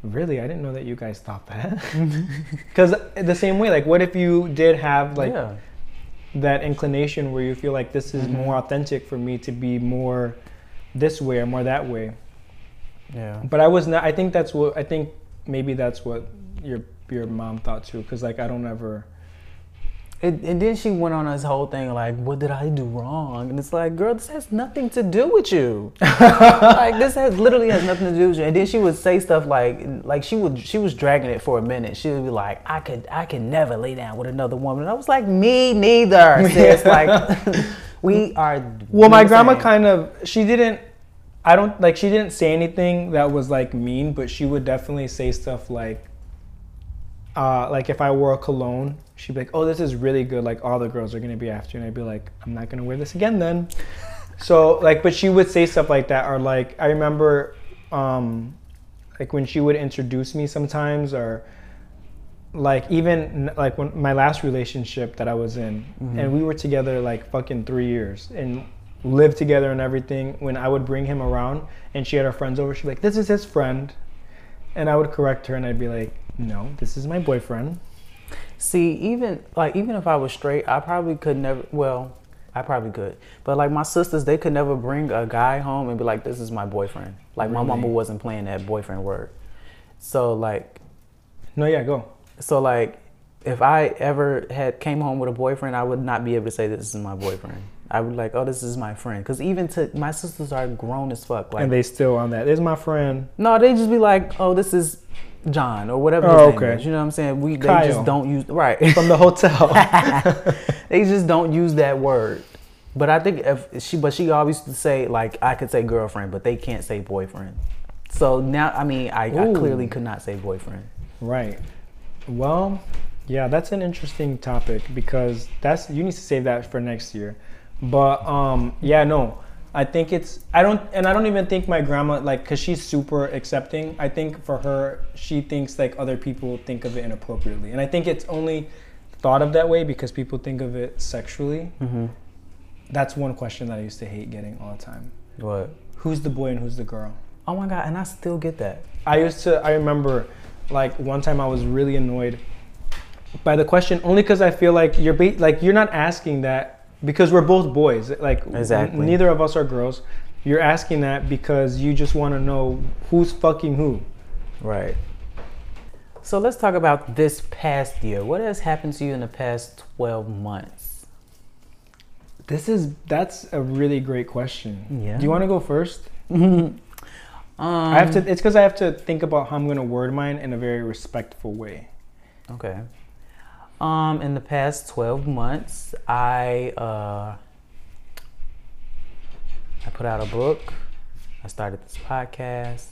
really? I didn't know that you guys thought that. Mm-hmm. Because the same way, like, what if you did have like yeah. That inclination where you feel like this is mm-hmm. more authentic for me to be more this way or more that way. Yeah. But I was not. I think that's what I think. Maybe that's what your your mom thought too. Because like I don't ever. And, and then she went on this whole thing like, "What did I do wrong?" And it's like, "Girl, this has nothing to do with you. like this has literally has nothing to do with you." And then she would say stuff like, like she would she was dragging it for a minute. She would be like, "I could I can never lay down with another woman." And I was like, "Me neither." Sis. like we are. Well, my grandma same. kind of she didn't. I don't like she didn't say anything that was like mean, but she would definitely say stuff like, uh, like if I wore a cologne, she'd be like, "Oh, this is really good. Like all the girls are gonna be after," you. and I'd be like, "I'm not gonna wear this again then." so like, but she would say stuff like that, or like I remember, um, like when she would introduce me sometimes, or like even like when my last relationship that I was in, and we were together like fucking three years and lived together and everything. When I would bring him around and she had her friends over, she'd be like, "This is his friend," and I would correct her and I'd be like, "No, this is my boyfriend." See, even like even if I was straight, I probably could never. Well, I probably could, but like my sisters, they could never bring a guy home and be like, "This is my boyfriend." Like my mama wasn't playing that boyfriend word. So like, No, yeah, go. so like, if I ever had came home with a boyfriend, I would not be able to say this is my boyfriend. I would like, oh, this is my friend, because even to my sisters are grown as fuck. Like, And they still on that. This is my friend. no, they just be like, oh, this is John or whatever Oh, okay. is. You know what I'm saying? We they Kyle. just don't use right. From the hotel. they just don't use that word. But I think if she, but she always say like I could say girlfriend, but they can't say boyfriend. So now, I mean, I, I clearly could not say boyfriend. right. Well, yeah, that's an interesting topic because that's you need to save that for next year. But um, yeah, no, I think it's I don't and I don't even think my grandma like because she's super accepting. I think for her, she thinks like other people think of it inappropriately, and I think it's only thought of that way because people think of it sexually. Mm-hmm. That's one question that I used to hate getting all the time. What? Who's the boy and who's the girl? Oh my god! And I still get that. I used to. I remember, like one time I was really annoyed by the question only because I feel like you're ba- like you're not asking that because we're both boys. Like n- Exactly. neither of us are girls. You're asking that because you just want to know who's fucking who. Right. So let's talk about this past year. What has happened to you in the past twelve months? This is that's a really great question. Yeah. Do you want to go first? Um, I have to. It's because I have to think about how I'm gonna word mine in a very respectful way. Okay. Um, in the past twelve months, I uh, I put out a book. I started this podcast.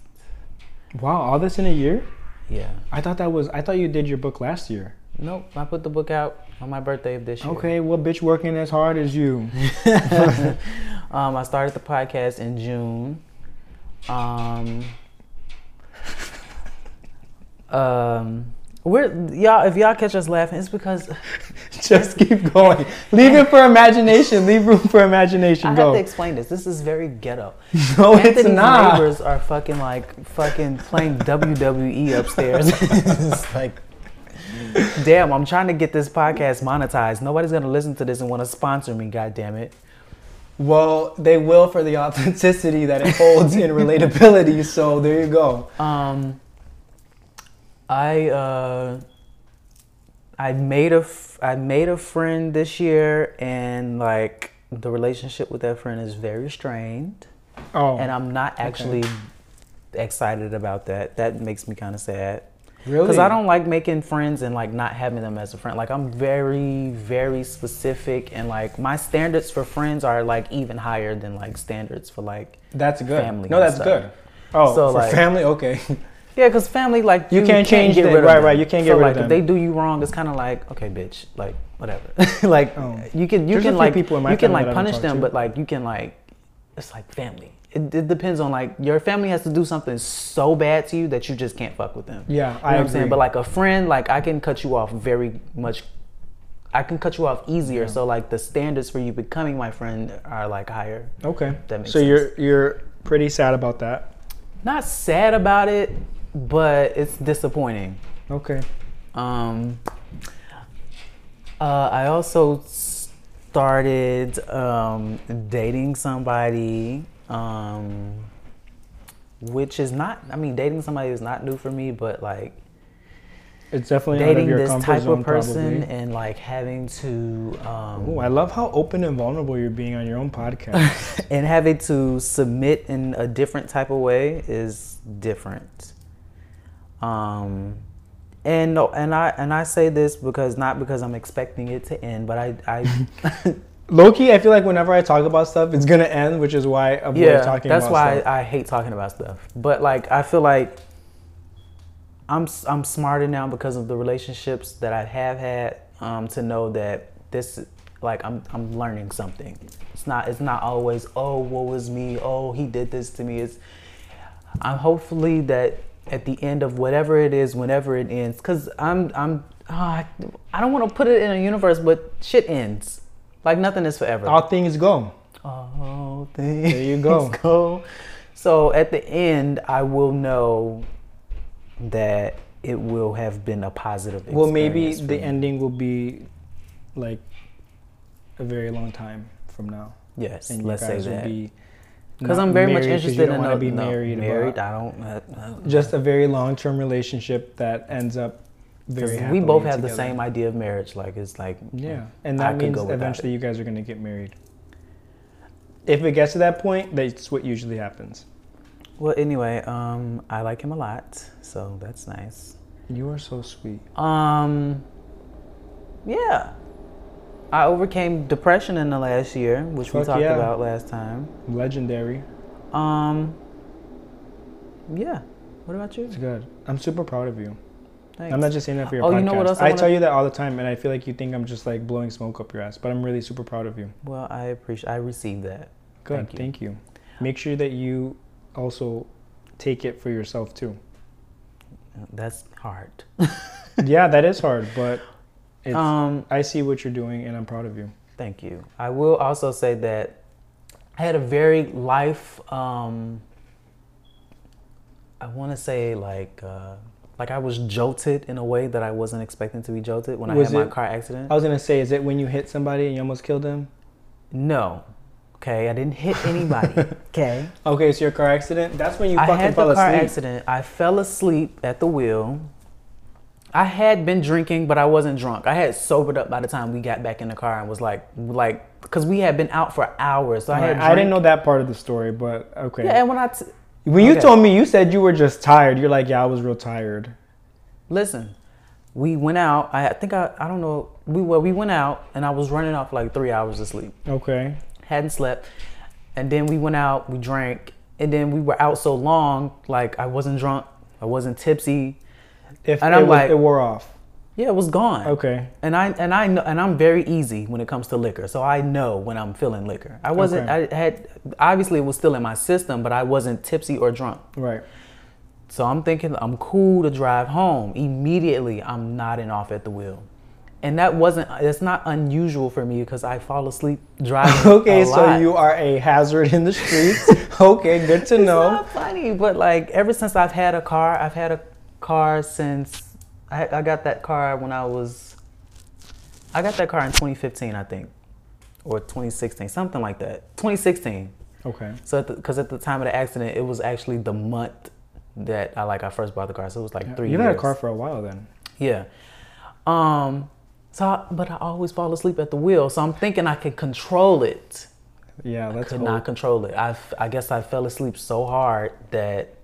Wow, all this in a year? Yeah. I thought that was. I thought you did your book last year. Nope. I put the book out on my birthday of this year. Okay, well, bitch working as hard as you? Um, I started the podcast in June. Um, um, we're y'all. If y'all catch us laughing, it's because Just keep going. Leave it for imagination. Leave room for imagination. I have to explain this. This is very ghetto. no, it's Anthony's not. neighbors are fucking like fucking playing WWE upstairs. it's like, damn, I'm trying to get this podcast monetized. Nobody's gonna listen to this and want to sponsor me. God damn it. Well, they will for the authenticity that it holds in relatability. So there you go. Um, I uh, I made a f- I made a friend this year, and like the relationship with that friend is very strained, Oh, and I'm not actually excited about that. That makes me kind of sad. really? Because I don't like making friends and like not having them as a friend. Like I'm very, very specific and like my standards for friends are like even higher than like standards for like That's good. family no, that's stuff. good. Oh, So, for like- family, okay. yeah, because family like You can't change get them. rid Right, right, you can't get so, rid of them. If they do you wrong, it's kind of like okay, bitch, like whatever. like Oh. you can you There's can like people in my you can like that I don't punish them, to. but like you can like it's like family. It, it depends on like your family has to do something so bad to you that you just can't fuck with them. Yeah, You I know what I'm saying? But like a friend, like I can cut you off very much. I can cut you off easier. So like the standards for you becoming my friend are like higher. Okay. That makes so you're you're pretty sad about that. Not sad about it, but it's disappointing. Okay. Um, uh, I also started um, dating somebody, um, which is not. I mean, dating somebody is not new for me, but like, It's definitely dating this type zone, of person probably. and like having to um, Ooh, I love how open and vulnerable you're being on your own podcast. and having to submit in a different type of way is different. Um, and no, and I and I say this because not because I'm expecting it to end, but I, I Loki, I feel like whenever I talk about stuff, it's gonna end, which is why I avoid yeah, talking that's about it. That's why stuff. I hate talking about stuff. But like, I feel like I'm I'm smarter now because of the relationships that I have had um, to know that this like I'm I'm learning something. It's not it's not always oh what was me oh he did this to me. It's I'm hopefully that at the end of whatever it is, whenever it ends, because I'm I'm ah, I don't want to put it in a universe, but shit ends. Like nothing is forever. All things go. All things There you go. go. So at the end, I will know that it will have been a positive. Well, maybe the me. ending will be like a very long time from now, Yes, and let's say that. Be Because I'm very much interested in wanna a- be no, married. Married, I don't. I, I don't- just a very long-term relationship that ends up very. we both have the same idea of marriage. Like it's like Yeah, and that could means eventually you guys are gonna get married. If it gets to that point, that's what usually happens. Well, anyway, um, I like him a lot, so that's nice. You are so sweet. Um, yeah, I overcame depression in the last year, which we talked yeah. about last time. Legendary. Um, yeah. What about you? It's good. I'm super proud of you. Thanks. I'm not just saying that for your Oh, podcast. you know what else I I, wanna- tell you that all the time, and I feel like you think I'm just like blowing smoke up your ass, but I'm really super proud of you. well, I appreciate. I received that. Good. Thank you. Thank you. Make sure that you also take it for yourself too. That's hard. yeah, that is hard, but um, I see what you're doing, and I'm proud of you. Thank you. I will also say that I had a very life. Um, I want to say like uh, like I was jolted in a way that I wasn't expecting to be jolted when I Was had my car accident. I was gonna say, is it when you hit somebody and you almost killed them? no, okay, I didn't hit anybody. okay, Okay, so your car accident. That's when you I fucking had the car asleep. accident. I fell asleep at the wheel. I had been drinking, but I wasn't drunk. I had sobered up by the time we got back in the car and was like, like, because we had been out for hours. So I had. I didn't know that part of the story, but okay. Yeah, and when I t- when you okay. told me, you said you were just tired. You're like, yeah, I was real tired. listen, we went out. I I think I I don't know. We well we went out and I was running off like three hours of sleep. Okay. Hadn't slept, and then we went out. We drank, and then we were out so long. Like I wasn't drunk. I wasn't tipsy. If And it, I'm was, like- it wore off. Yeah, it was gone. Okay. And I and I know and I'm very easy when it comes to liquor, so I know when I'm feeling liquor. I wasn't. Okay. I had obviously it was still in my system, but I wasn't tipsy or drunk. Right. So I'm thinking I'm cool to drive home. Immediately, I'm nodding off at the wheel, and that wasn't. It's not unusual for me because I fall asleep driving. Okay, so you are a hazard in the streets. okay, good to It's know. not funny, but like ever since I've had a car, I've had a car since I, I got that car when I was. I got that car in 2015, I think, or 2016, something like that. 2016. Okay. So, because at, the time of the accident, it was actually the month that I like I first bought the car. So it was like three. You've years. had a car for a while then. Yeah. Um. So, I, but I always fall asleep at the wheel. So I'm thinking I could control it. Yeah, that's I Could not control it. I I guess I fell asleep so hard that,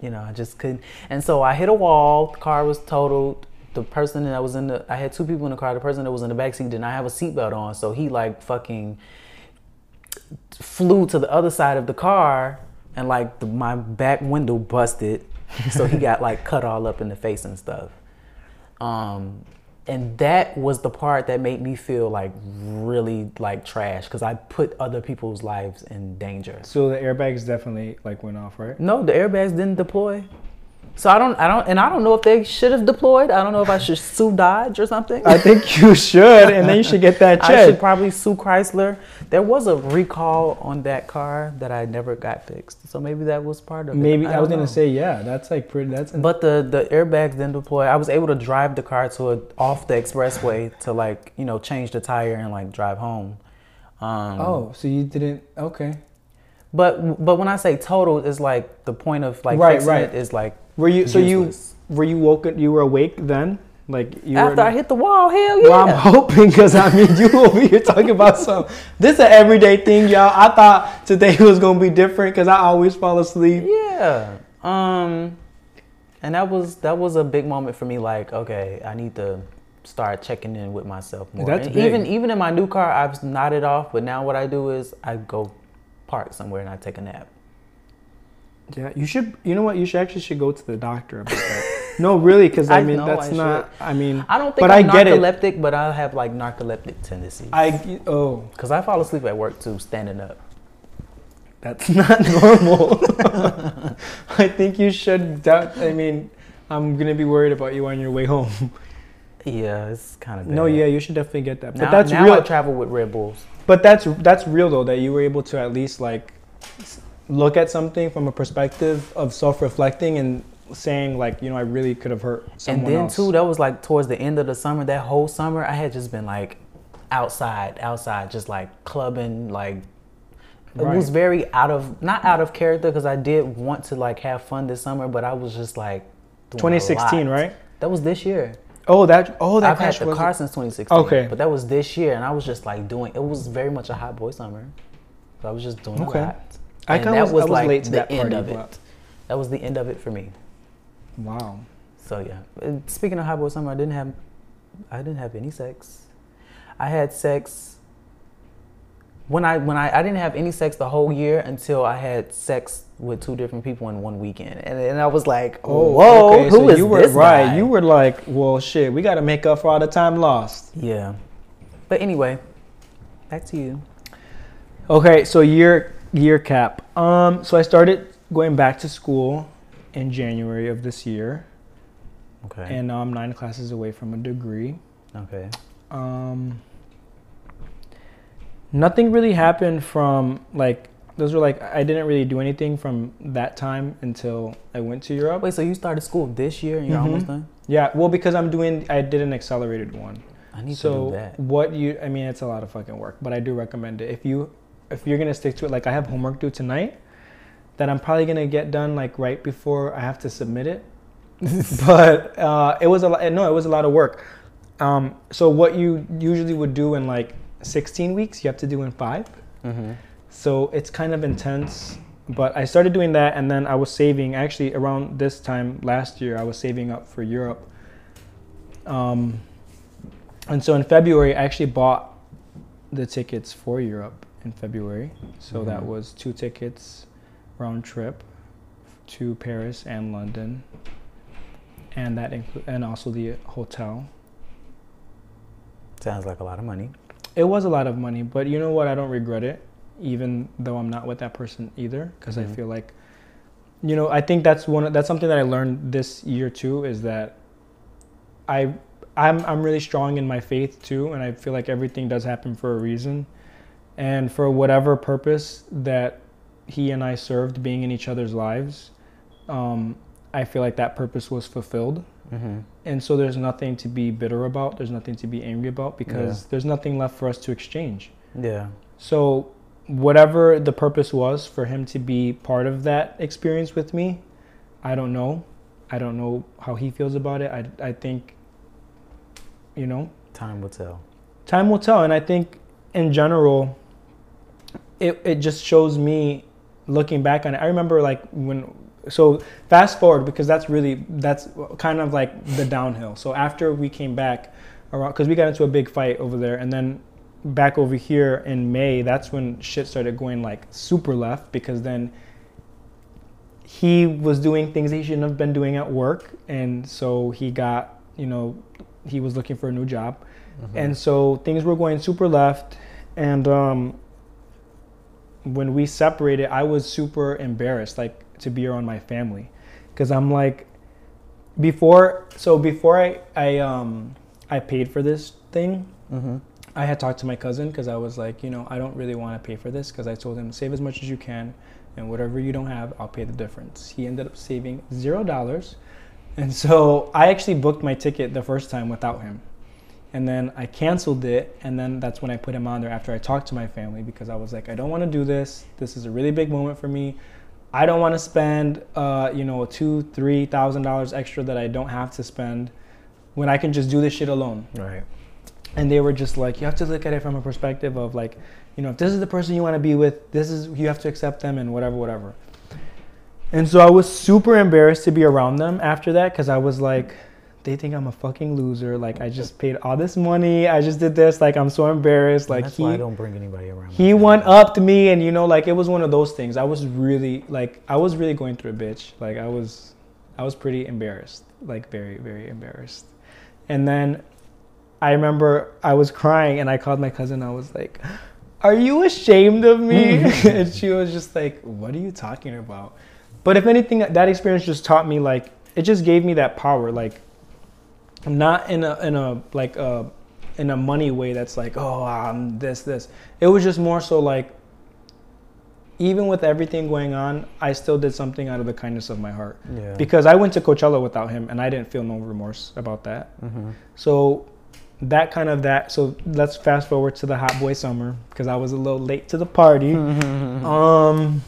you know, I just couldn't. And so I hit a wall. The car was totaled. The person that was in the, I had two people in the car. The person that was in the back seat did not have a seatbelt on. So he like fucking flew to the other side of the car and like the, my back window busted. So he got like cut all up in the face and stuff. Um, and that was the part that made me feel like really like trash because I put other people's lives in danger. So the airbags definitely like went off, right? No, the airbags didn't deploy. So I don't, I don't, and I don't know if they should have deployed. I don't know if I should sue Dodge or something. I think you should, and then you should get that check. I should probably sue Chrysler. There was a recall on that car that I never got fixed. So maybe that was part of it. Maybe I, don't was gonna say yeah. That's like pretty. That's an, But the the airbags didn't deploy. I was able to drive the car to a, off the expressway to like you know change the tire and like drive home. Um, oh, so you didn't? Okay. but but when I say total, it's like the point of like Right, fixing right. it is like Were you? So you were you woken? You were awake then? Like you After I hit the wall, hell yeah. Well, I'm hoping because I mean, you over here talking about some. This is an everyday thing, y'all. I thought today was gonna be different because I always fall asleep. Yeah. Um and that was that was a big moment for me like okay, I need to start checking in with myself more. That's And big. even even in my new car I've nodded off, but now what I do is I go park somewhere and I take a nap. Yeah, you should. You know what? You should actually should go to the doctor about that. no, really, because I I mean that's I not. I mean, I don't think But I'm I get it. narcoleptic, but I have like narcoleptic tendencies. I oh, Cuz I fall asleep at work too standing up. that's not normal. I think you should. Doubt, I mean, I'm gonna be worried about you on your way home. Yeah, it's kind of No, yeah, you should definitely get that. But Now, that's now real. I travel with Red Bulls. But that's that's real though that you were able to at least like look at something from a perspective of self-reflecting and saying like you know I really could have hurt someone and then else. too, that was like towards the end of the summer. That whole summer, I had just been like outside, outside, just like clubbing. Like it was very out of not out of character because I did want to like have fun this summer, but I was just like 2016, right? That was this year. Oh, that oh that I've had the car since 2016. Okay. but that was this year, and I was just like doing. It was very much a hot boy summer. So I was just doing Okay. a lot. I And kinda that was- was, I was like late to the that end party, of it. That was the end of it for me. wow. So yeah. And Speaking of hot boy summer, I didn't have I didn't have any sex. I had sex when I when I, I didn't have any sex the whole year until I had sex with two different people in one weekend. And and I was like, Oh, whoa, okay, who so is you were this right. guy? You were like, well, shit, we got to make up for all the time lost. Yeah. But anyway, back to you. Okay, so year year cap. Um, so I started going back to school in January of this year, Okay. and now I'm nine classes away from a degree. okay. Um, nothing really happened from like those were like I didn't really do anything from that time until I went to Europe. Wait, so you started school this year and you're Mhm. almost done? Yeah, well, because I'm doing I did an accelerated one. I need to so do that. what you I mean it's a lot of fucking work, but I do recommend it. If you if you're gonna stick to it, like I have homework due tonight that I'm probably gonna get done like right before I have to submit it. but uh, it was a lot. No, it was a lot of work. Um, so what you usually would do in like 16 weeks, you have to do in five. Mm-hmm. So it's kind of intense. But I started doing that, and then I was saving. Actually, around this time last year, I was saving up for Europe. Um, and so in February, I actually bought the tickets for Europe in February. So that Mhm. was two tickets round trip to Paris and London, and that include and also the hotel. Sounds like a lot of money. It was a lot of money, but you know what? I don't regret it, even though I'm not with that person either, because I Mhm. feel like, you know, I think that's one. That's something that I learned this year too. Is that I, I'm I'm really strong in my faith too, and I feel like everything does happen for a reason, and for whatever purpose that he and I served, being in each other's lives, um, I feel like that purpose was fulfilled. Mm-hmm. and so there's nothing to be bitter about. There's nothing to be angry about because there's nothing left for us to exchange. Yeah. so whatever the purpose was for him to be part of that experience with me i don't know. I don't know how he feels about it. I, I think you know Time will tell. time will tell. And i think in general it, it just shows me looking back on it. I remember like when so fast forward because that's really that's kind of like the downhill. So after we came back around because we got into a big fight over there and then back over here in may that's when shit started going like super left because then he was doing things he shouldn't have been doing at work and so he got you know he was looking for a new job. And so things were going super left and um, when we separated i was super embarrassed like to be around my family because i'm like before so before i i um i paid for this thing Mm-hmm. I had talked to my cousin because I was like, you know, I don't really want to pay for this because I told him save as much as you can, and whatever you don't have, I'll pay the difference. He ended up saving zero dollars, and so I actually booked my ticket the first time without him, and then I canceled it, and then that's when I put him on there after I talked to my family because I was like, I don't want to do this. This is a really big moment for me. I don't want to spend, uh, you know, two, three thousand dollars extra that I don't have to spend when I can just do this shit alone. Right. And they were just like, you have to look at it from a perspective of like, you know, if this is the person you want to be with, this is you have to accept them and whatever, whatever. And so I was super embarrassed to be around them after that because I was like, they think I'm a fucking loser. Like I just paid all this money. I just did this. Like I'm so embarrassed. Like That's he, why I don't bring anybody around. he went up to me and you know like it was one of those things i was really like i was really going through a bitch like i was i was pretty embarrassed like very very embarrassed and then i remember i was crying and i called my cousin i was like are you ashamed of me and she was just like what are you talking about but if anything that experience just taught me like it just gave me that power like not in a in a like a in a money way that's like oh um this this it was just more so like even with everything going on i still did something out of the kindness of my heart Yeah. because i went to coachella without him and i didn't feel no remorse about that Mhm. so that kind of that so let's fast forward to the hot boy summer because i was a little late to the party um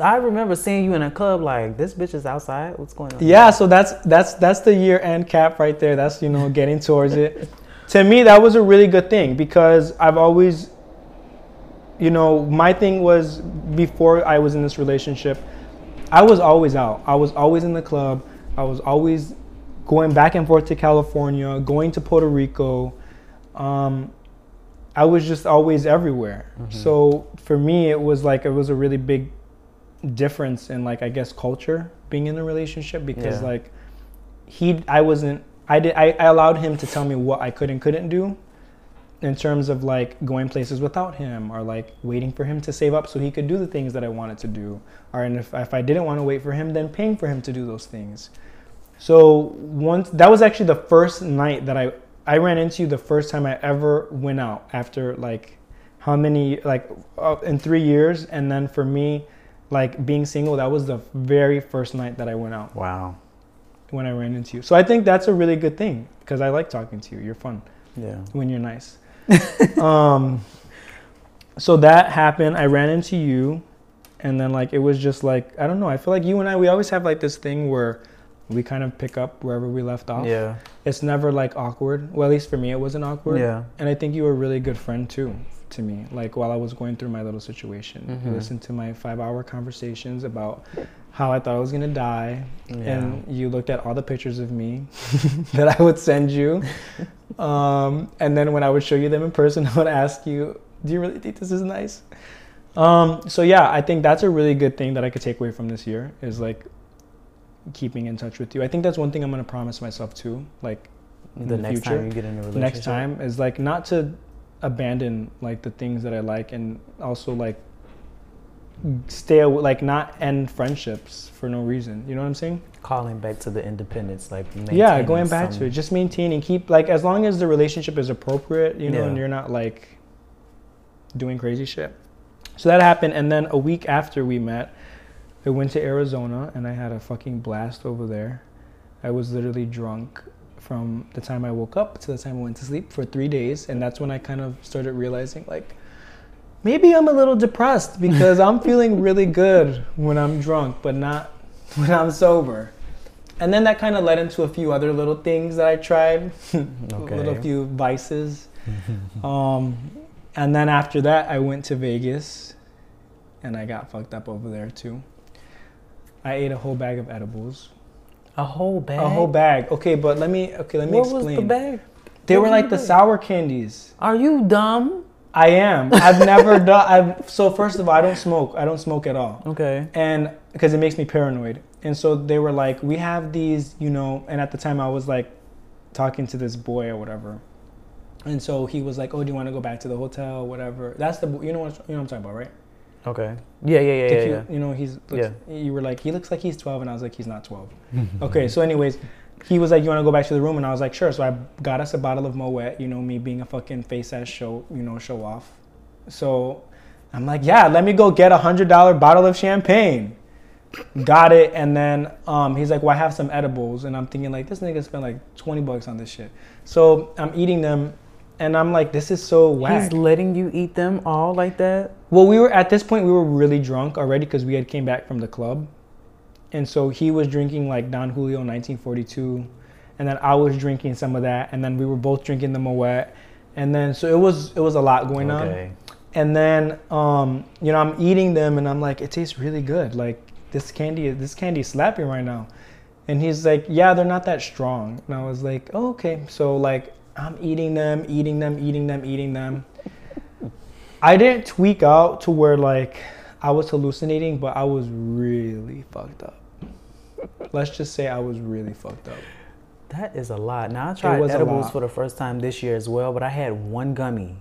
I remember seeing you in a club like this bitch is outside. What's going on? Yeah, so that's that's that's the year end cap right there. That's you know getting towards it. to me, that was a really good thing because I've always, you know, my thing was before I was in this relationship, I was always out. I was always in the club. I was always going back and forth to California, going to Puerto Rico. Um, I was just always everywhere. So for me, it was like it was a really big difference in like I guess culture being in a relationship because Yeah. like he I wasn't I did I, I allowed him to tell me what I could and couldn't do in terms of like going places without him or like waiting for him to save up so he could do the things that I wanted to do. Or and if, if I didn't want to wait for him then paying for him to do those things. So once that was actually the first night that I I ran into you the first time I ever went out after like how many like uh, in 3 years. And then for me like being single that was the very first night that I went out Wow. when I ran into you. So I think that's a really good thing because I like talking to you. You're fun Yeah. when you're nice. um, so that happened. I ran into you, and then like it was just like I don't know. I feel like you and I we always have like this thing where we kind of pick up wherever we left off. Yeah. It's never like awkward. Well, at least for me, it wasn't awkward. Yeah. And I think you were a really good friend too to me. Like while I was going through my little situation, you Mhm. listened to my five-hour conversations about how I thought I was gonna die, and you looked at all the pictures of me that I would send you. Um, and then when I would show you them in person, I would ask you, "Do you really think this is nice?" Um, so yeah, I think that's a really good thing that I could take away from this year is like keeping in touch with you. I think that's one thing I'm gonna promise myself too. Like in the, the next future, time you get in a relationship. next time is like not to abandon like the things that I like and also like stay aw- like not end friendships for no reason. You know what I'm saying? calling back to the independence, like yeah, going back some- to it, just maintaining, keep like as long as the relationship is appropriate, you know, Yeah. and you're not like doing crazy shit. So that happened, and then a week after we met, I went to Arizona and I had a fucking blast over there. I was literally drunk from the time I woke up to the time I went to sleep for three days, and that's when I kind of started realizing like maybe I'm a little depressed because I'm feeling really good when I'm drunk, but not when I'm sober. And then that kind of led into a few other little things that I tried, a little few vices. um, and then after that, I went to Vegas, and I got fucked up over there too. I ate a whole bag of edibles. A whole bag. A whole bag. Okay, but let me okay, let me What explain. was the bag? They What were like the sour candies. Are you dumb? I am. I've never done. I've so first of all, I don't smoke. I don't smoke at all. Okay. and because it makes me paranoid and so they were like we have these you know and at the time i was like talking to this boy or whatever and so he was like oh do you want to go back to the hotel whatever that's the you know what you know what i'm talking about right Okay. Yeah, yeah, yeah, yeah. you, yeah. you know he's looks, Yeah. you were like he looks like he's 12 and i was like he's not 12 okay so anyways he was like you want to go back to the room and i was like sure so i got us a bottle of moet you know me being a fucking face ass show you know show off so i'm like yeah let me go get a hundred dollar bottle of champagne got it and then um, he's like well i have some edibles and i'm thinking like this nigga spent like 20 bucks on this shit so i'm eating them and I'm like, this is so whack. He's letting you eat them all like that. Well, we were at this point we were really drunk already because we had came back from the club, and so he was drinking like Don Julio 1942, and then I was drinking some of that, and then we were both drinking the Moet, and then so it was it was a lot going on, Okay. and then um, you know I'm eating them and I'm like it tastes really good. Like this candy this candy is slapping right now, and he's like yeah they're not that strong, and I was like oh, okay. So like I'm eating them eating them eating them eating them. I didn't tweak out to where like I was hallucinating, but I was really fucked up. Let's just say I was really fucked up. That is a lot. Now I tried edibles for the first time this year as well, but I had one gummy,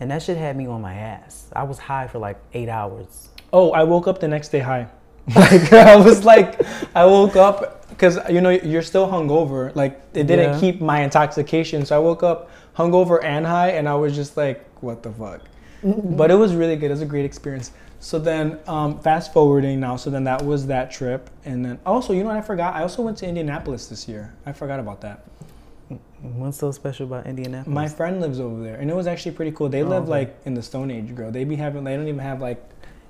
and that shit had me on my ass. I was high for like eight hours. Oh, I woke up the next day high. Like I was like, I woke up because you know you're still hungover. Like it didn't Yeah. keep my intoxication, so I woke up hungover and high, and I was just like, what the fuck. But it was really good. It was a great experience. So then, um, fast forwarding now. So then that was that trip, and then also, you know what I forgot? I also went to Indianapolis this year. I forgot about that. What's so special about Indianapolis? My friend lives over there, and it was actually pretty cool. They Oh, live okay. like in the Stone Age, girl. They be having. They don't even have like.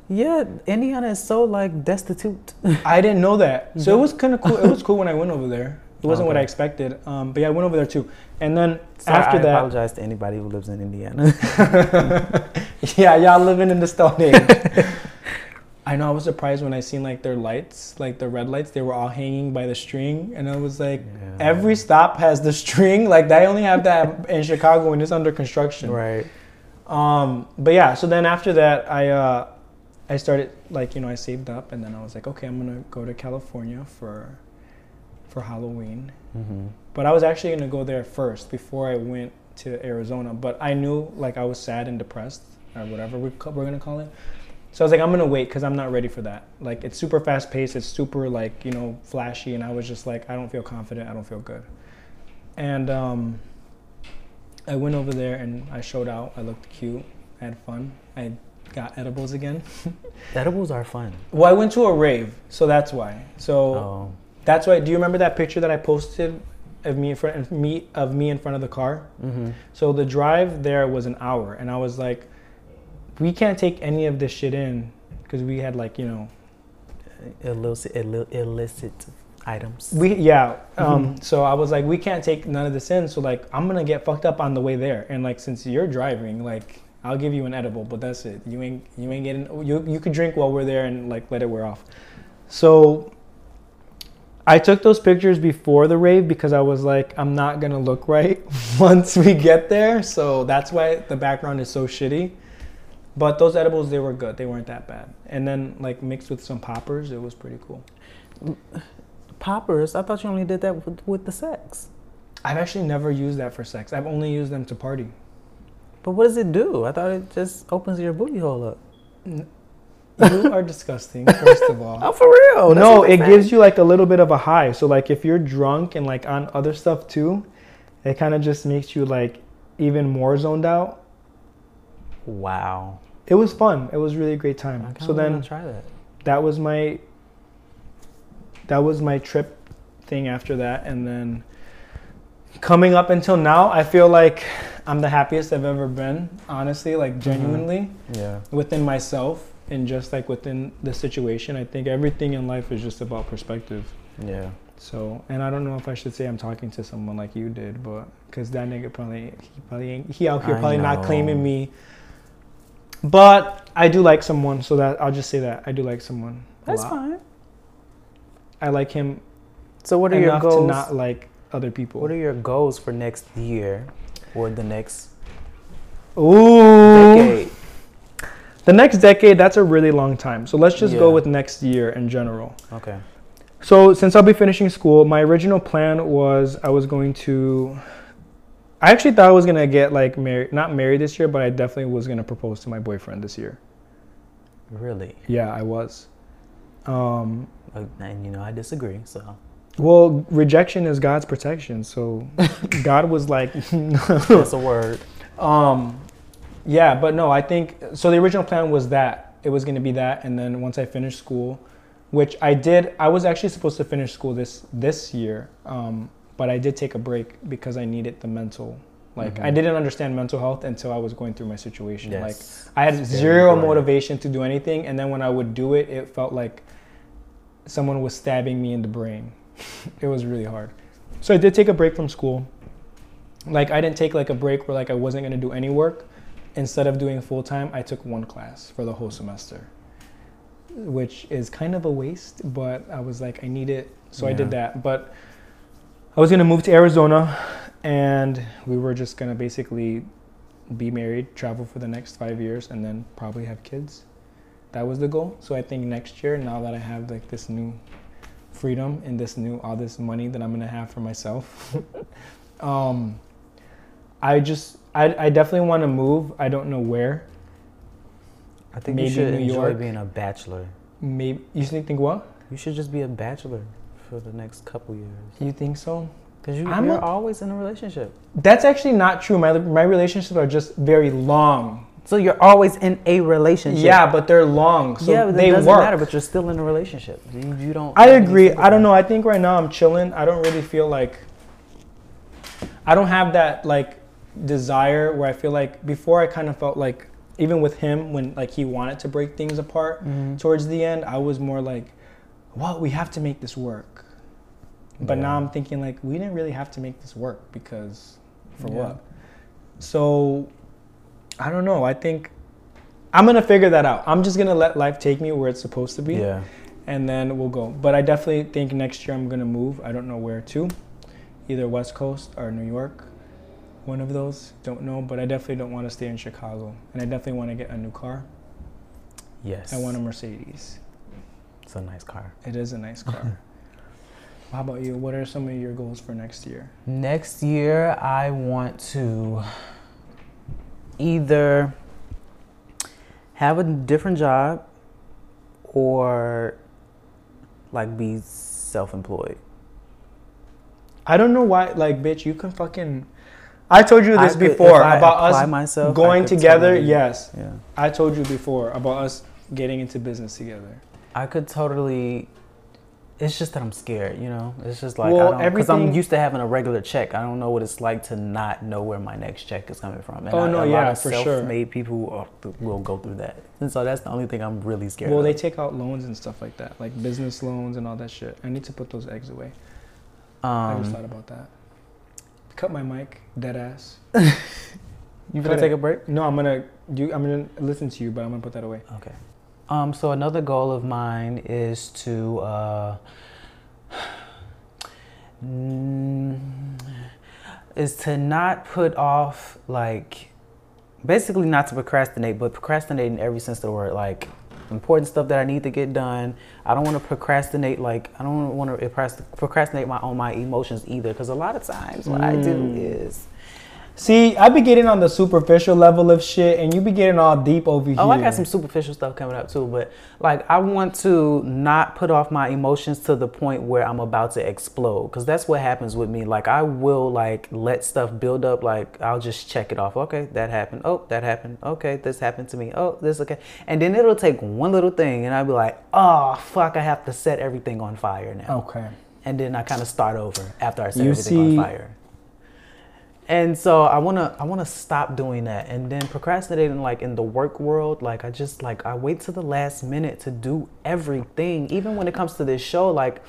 yeah, Indiana is so like destitute. I didn't know that, so Yeah. it was kind of cool. It was cool when I went over there. It wasn't what I expected, um, but yeah, I went over there too. And then after I that, I apologize to anybody who lives in Indiana. yeah, y'all living in the Stone Age. I know. I was surprised when I seen like their lights, like the red lights. They were all hanging by the string, and I was like, Yeah. every stop has the string. Like they only have that in Chicago, when it's under construction. right. Um, but yeah, so then after that, I uh, I started like you know I saved up, and then I was like, okay, I'm gonna go to California for for Halloween. hmm But I was actually gonna go there first before I went to Arizona. But I knew like I was sad and depressed or whatever we ca- we're gonna call it. So I was like, I'm gonna wait because I'm not ready for that. Like it's super fast paced, it's super like you know flashy, and I was just like, I don't feel confident, I don't feel good. And um, I went over there and I showed out. I looked cute, I had fun. I got edibles again. Edibles are fun. Well, I went to a rave, so that's why. So Oh, that's why. Do you remember that picture that I posted of me in front of me of me in front of the car? hmm So the drive there was an hour, and I was like, we can't take any of this shit in because we had like you know illicit, illi- illicit items. we yeah. Um, so I was like, we can't take none of this in. So like, I'm gonna get fucked up on the way there, and like since you're driving, like. I'll give you an edible, but that's it. You ain't you ain't getting you you could drink while we're there and like let it wear off. So I took those pictures before the rave because I was like, I'm not gonna look right once we get there. So that's why the background is so shitty. But those edibles, they were good. They weren't that bad. And then like mixed with some poppers, it was pretty cool. Poppers. I thought you only did that with, with the sex. I've actually never used that for sex. I've only used them to party. But what does it do? I thought it just opens your booty hole up. You are disgusting, first of all. Oh, for real? That's no, it gives you like a little bit of a high. So like if you're drunk and like on other stuff too, it kind of just makes you like even more zoned out. Wow. It was fun. It was really a great time. So then try that. that was my that was my trip thing after that and then coming up until now, I feel like I'm the happiest I've ever been, honestly, like mm-hmm. genuinely Yeah. within myself and just like within the situation. I think everything in life is just about perspective. Yeah. So, and I don't know if I should say I'm talking to someone like you did, but because that nigga probably he probably ain't, he out here I probably not claiming me. But I do like someone, so that I'll just say that I do like someone. That's lot. fine. I like him So what are your enough goals? to not like other people. What are your goals for next year or the next Ooh, decade? The next decade. That's a really long time. So let's just go with next year in general. Okay. So since I'll be finishing school, my original plan was I was going to. I actually thought I was gonna get like married, not married this year, but I definitely was gonna propose to my boyfriend this year. Really? Yeah, I was. Um, And you know, I disagree. So well, rejection is God's protection. So God was like, that's a word. um, yeah, but no, I think so. The original plan was that it was gonna be that, and then once I finished school, which I did, I was actually supposed to finish school this this year, um, but I did take a break because I needed the mental Like I didn't understand mental health until I was going through my situation. Yes. Like I had very zero important. motivation to do anything, and then when I would do it, it felt like someone was stabbing me in the brain. it was really hard. So I did take a break from school. Like I didn't take like a break where like I wasn't gonna do any work. Instead of doing full time, I took one class for the whole semester, which is kind of a waste. But I was like, I need it, so I did that. But I was gonna move to Arizona, and we were just gonna basically be married, travel for the next five years, and then probably have kids. That was the goal. So I think next year, now that I have like this new freedom and this new all this money that I'm gonna have for myself, um, I just I, I definitely want to move. I don't know where. I think Maybe you should New enjoy York. being a bachelor. Maybe you think think what? You should just be a bachelor for the next couple years. You think so? Because you, I'm you're a- always in a relationship. That's actually not true. My my relationships are just very long. So you're always in a relationship. Yeah, but they're long, so yeah, but they it doesn't work. matter. But you're still in a relationship. You, you don't. I agree. I don't know. I think right now I'm chilling. I don't really feel like I don't have that like desire where I feel like before I kind of felt like even with him when like he wanted to break things apart Mhm. towards the end, I was more like, "Well, we have to make this work." But now I'm thinking like we didn't really have to make this work because for Yeah. what? So I don't know. I think I'm gonna figure that out. I'm just gonna let life take me where it's supposed to be Yeah. and then we'll go. But I definitely think next year I'm gonna move. I don't know where to, either West Coast or New York. One of those, don't know. But I definitely don't want to stay in Chicago, and I definitely want to get a new car. Yes. I want a Mercedes. It's a nice car. It is a nice car. How about you? What are some of your goals for next year? Next year, I want to either have a different job or like be self-employed. I don't know why. Like, bitch, you can fucking. I told you this could- before about us myself, going together. totally- Yes, Yeah. I told you before about us getting into business together. I could totally. It's just that I'm scared, you know. It's just like Well, I don't because I'm used to having a regular check. I don't know what it's like to not know where my next check is coming from. And Oh, I, no, yeah, for sure. self-made people will go through that, and so that's the only thing I'm really scared. Well, of. they take out loans and stuff like that, like business loans and all that shit. I need to put those eggs away. I just um, thought about that. Cut my mic, dead ass. you cut gonna take a break? No, I'm gonna do. I'm gonna listen to you, but I'm gonna put that away. Okay. Um, so another goal of mine is to uh, is to not put off like basically not to procrastinate, but procrastinate in every sense of the word. Like important stuff that I need to get done. I don't want to procrastinate. Like I don't want to procrastinate my on my emotions either. Because a lot of times what I do Mm. is See, I be getting on the superficial level of shit, and you be getting all deep over here. Oh, I got some superficial stuff coming up too, but like I want to not put off my emotions to the point where I'm about to explode because that's what happens with me. Like I will like let stuff build up. Like I'll just check it off. Okay, that happened. Oh, that happened. Okay, this happened to me. Oh, this okay. And then it'll take one little thing, and I'll be like, oh fuck, I have to set everything on fire now. Okay. And then I kind of start over after I set You everything see- on fire. And so I wanna I wanna stop doing that and then procrastinating like in the work world, like I just like I wait to the last minute to do everything. Even when it comes to this show, like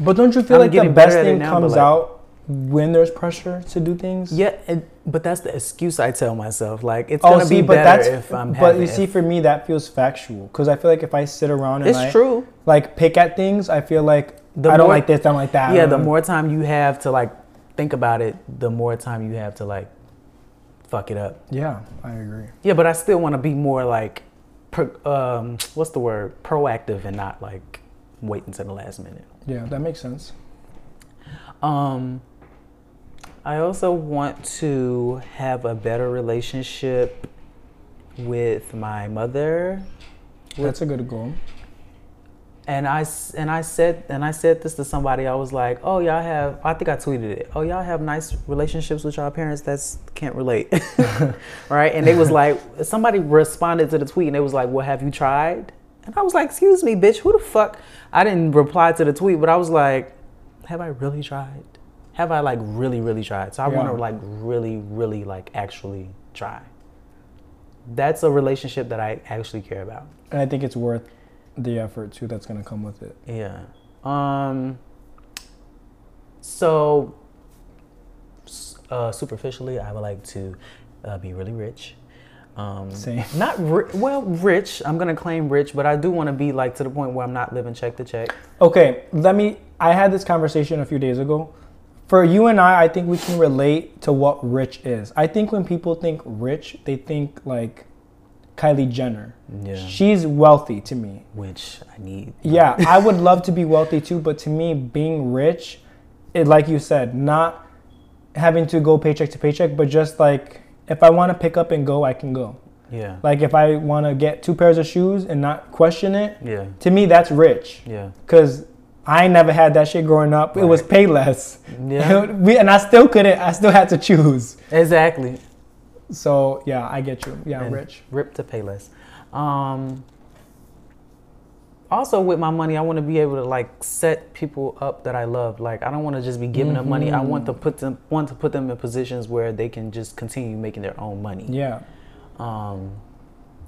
But don't you feel I'm like the best it thing now, comes like- out when there's pressure to do things? yeah, and, but that's the excuse I tell myself. Like it's Oh, gonna see, be but better that's if I'm but you see, if- for me, that feels factual because I feel like if I sit around and it's I true. like pick at things, I feel like The I don't more- like this, I don't like that. Yeah, the more time you have to like think about it, the more time you have to like fuck it up. Yeah, I agree. Yeah, but I still want to be more like, pro, um, what's the word? Proactive and not like wait until the last minute. Yeah, that makes sense. Um, I also want to have a better relationship with my mother, That's a good goal. And I and I said and I said this to somebody. I was like, "Oh, y'all have." I think I tweeted it. Oh, y'all have nice relationships with y'all parents. That's can't relate, right? And they was like, somebody responded to the tweet, and they was like, "Well, have you tried?" And I was like, "Excuse me, bitch. Who the fuck?" I didn't reply to the tweet, but I was like, "Have I really tried?" have I like really, really tried? So I Yeah. want to like really, really like actually try. That's a relationship that I actually care about. And I think it's worth the effort too that's gonna come with it. Yeah. Um. So, uh, superficially, I would like to uh, be really rich. Um, Same. Not ri- well, rich. I'm gonna claim rich, but I do want to be like to the point where I'm not living check to check. Okay, let me. I had this conversation a few days ago. For you and I, I think we can relate to what rich is. I think when people think rich, they think like Kylie Jenner. Yeah. She's wealthy to me. Which I need. Yeah, I would love to be wealthy too, but to me, being rich, it like you said, not having to go paycheck to paycheck, but just like if I want to pick up and go, I can go. Yeah. Like if I want to get two pairs of shoes and not question it, Yeah. to me that's rich. Yeah. Cause I never had that shit growing up. It was Right. Payless. Yeah. we, and I still couldn't. I still had to choose. exactly. So yeah, I get you. Yeah, And rich. Rip to Payless. Um, also, with my money, I want to be able to like set people up that I love. Like, I don't want to just be giving them money. I want to put them want to put them in positions where they can just continue making their own money. Yeah. Um,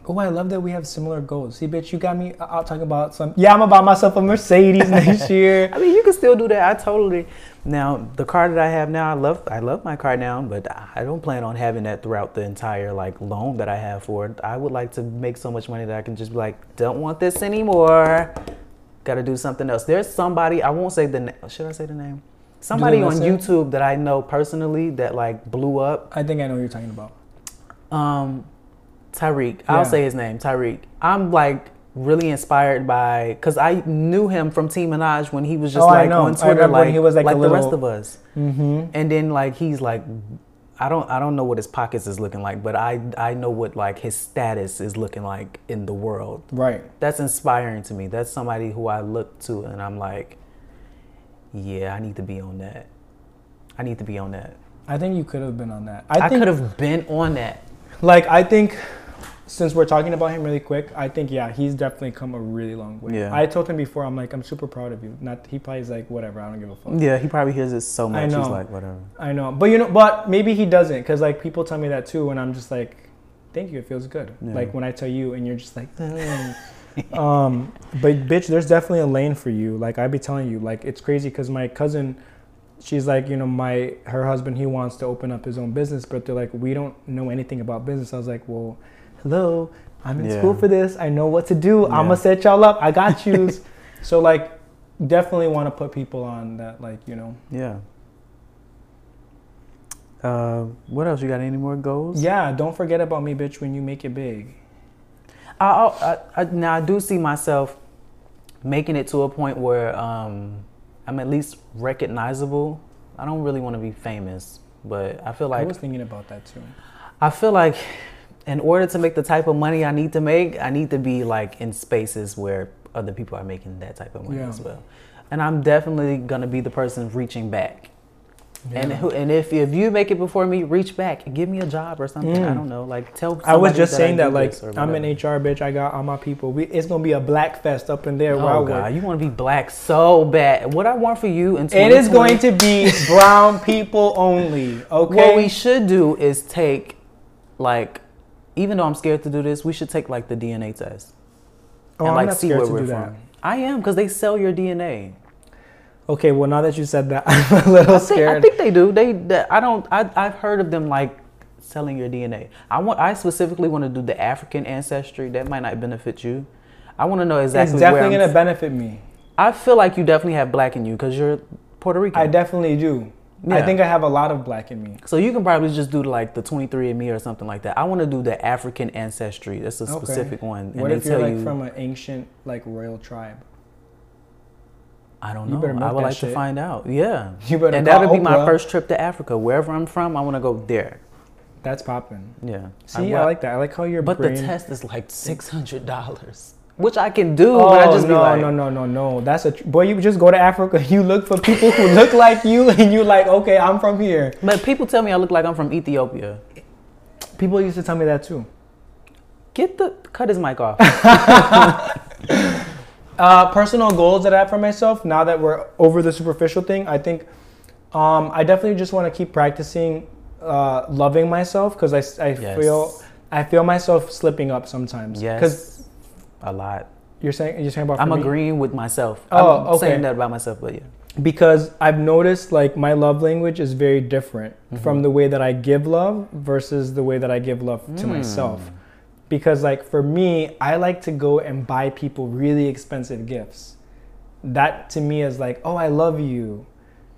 Oh, I love that we have similar goals. See, bitch, you got me out talking about some. Yeah, I'm gonna buy myself a Mercedes next year. I mean, you can still do that. I totally. Now, the car that I have now, I love. I love my car now, but I don't plan on having that throughout the entire like loan that I have for it. I would like to make so much money that I can just be like, don't want this anymore. Got to do something else. There's somebody. I won't say the name. Should I say the name? Somebody on. YouTube that I know personally that like blew up. I think I know what you're talking about. Um, Tyreek. I'll say his name, Tyreek. I'm like really inspired by because I knew him from Team Minaj when he was just Oh, like on Twitter, when like he was, like, a the rest of us. Mm-hmm. And then like he's like, I don't I don't know what his pockets is looking like, but I I know what like his status is looking like in the world. Right. That's inspiring to me. That's somebody who I look to and I'm like, yeah, I need to be on that. I need to be on that. I think you could have been on that. I, I, could have been on that. like, I think since we're talking about him really quick, I think yeah, he's definitely come a really long way. Yeah. I told him before, I'm like, I'm super proud of you. Not he probably is like, whatever, I don't give a fuck. Yeah, he probably hears it so much. I know. He's like, whatever. I know, but you know, but maybe he doesn't, because like people tell me that too, and I'm just like, thank you, it feels good. Yeah. Like when I tell you, and you're just like, "Mm." um, but bitch, there's definitely a lane for you. Like I be telling you, like it's crazy because my cousin, she's like, you know, my her husband, he wants to open up his own business, but they're like, we don't know anything about business. I was like, well, hello, I'm in Yeah. school for this. I know what to do. I'm gonna set y'all up. I got you. so like, definitely want to put people on that, like you know. Yeah. Uh, what else? You got any more goals? Yeah, don't forget about me, bitch, when you make it big. I, I, I, now I do see myself making it to a point where um, I'm at least recognizable. I don't really want to be famous, but I feel like I was thinking about that too. I feel like in order to make the type of money I need to make, I need to be like in spaces where other people are making that type of money Yeah. as well. And I'm definitely gonna be the person reaching back. And who, and if if you make it before me, reach back give me a job or something. I Mm. don't know. Like tell. I was just I saying that, like, I'm whatever. HR, bitch. I got all my people. We, it's gonna be a black fest up in there I Oh work. God, you want to be black so bad. What I want for you in It is going to be brown people only. Okay. What we should do is take, like, even though I'm scared to do this, we should take like the DNA test oh, and I'm like not see scared where to we're do from. that. I am because they sell your DNA. Okay. Well, now that you said that, I'm a little I think, scared. I think they do. They, they I don't. I, I've heard of them like selling your DNA. I want. I specifically want to do the African ancestry. That might not benefit you. I want to know exactly it's definitely gonna benefit me. I feel like you definitely have black in you because you're Puerto Rican. I definitely do. I think I have a lot of black in me. So you can probably just do like the 23andMe or something like that. I want to do the African ancestry. That's a Okay. specific one. And What they if you're like you, from an ancient like royal tribe? I don't You know. I would like to find out. Yeah. You better and that would be my first trip to Africa. Wherever I'm from, I want to go there. That's popping. Yeah. See, I, wa- like that. I like how your But brain. the test is like six hundred dollars, which I can do. Oh but I just no, be like, no, no, no, no! That's a tr- boy. You just go to Africa. You look for people who look like you, and you're like, okay, I'm from here. But people tell me I look like I'm from Ethiopia. People used to tell me that too. Get the cut his mic off. Uh, personal goals that I have for myself now that we're over the superficial thing, I think Um, I definitely just want to keep practicing uh, loving myself because I, I Yes. feel I feel myself slipping up sometimes. Because Yes. A lot. you're saying you're saying about I'm me? agreeing with myself. Oh, I'm okay. saying that about myself, but yeah. because I've noticed like my love language is very different Mm-hmm. from the way that I give love versus the way that I give love to Mm. myself. Because like for me, I like to go and buy people really expensive gifts. That to me is like, oh, I love you.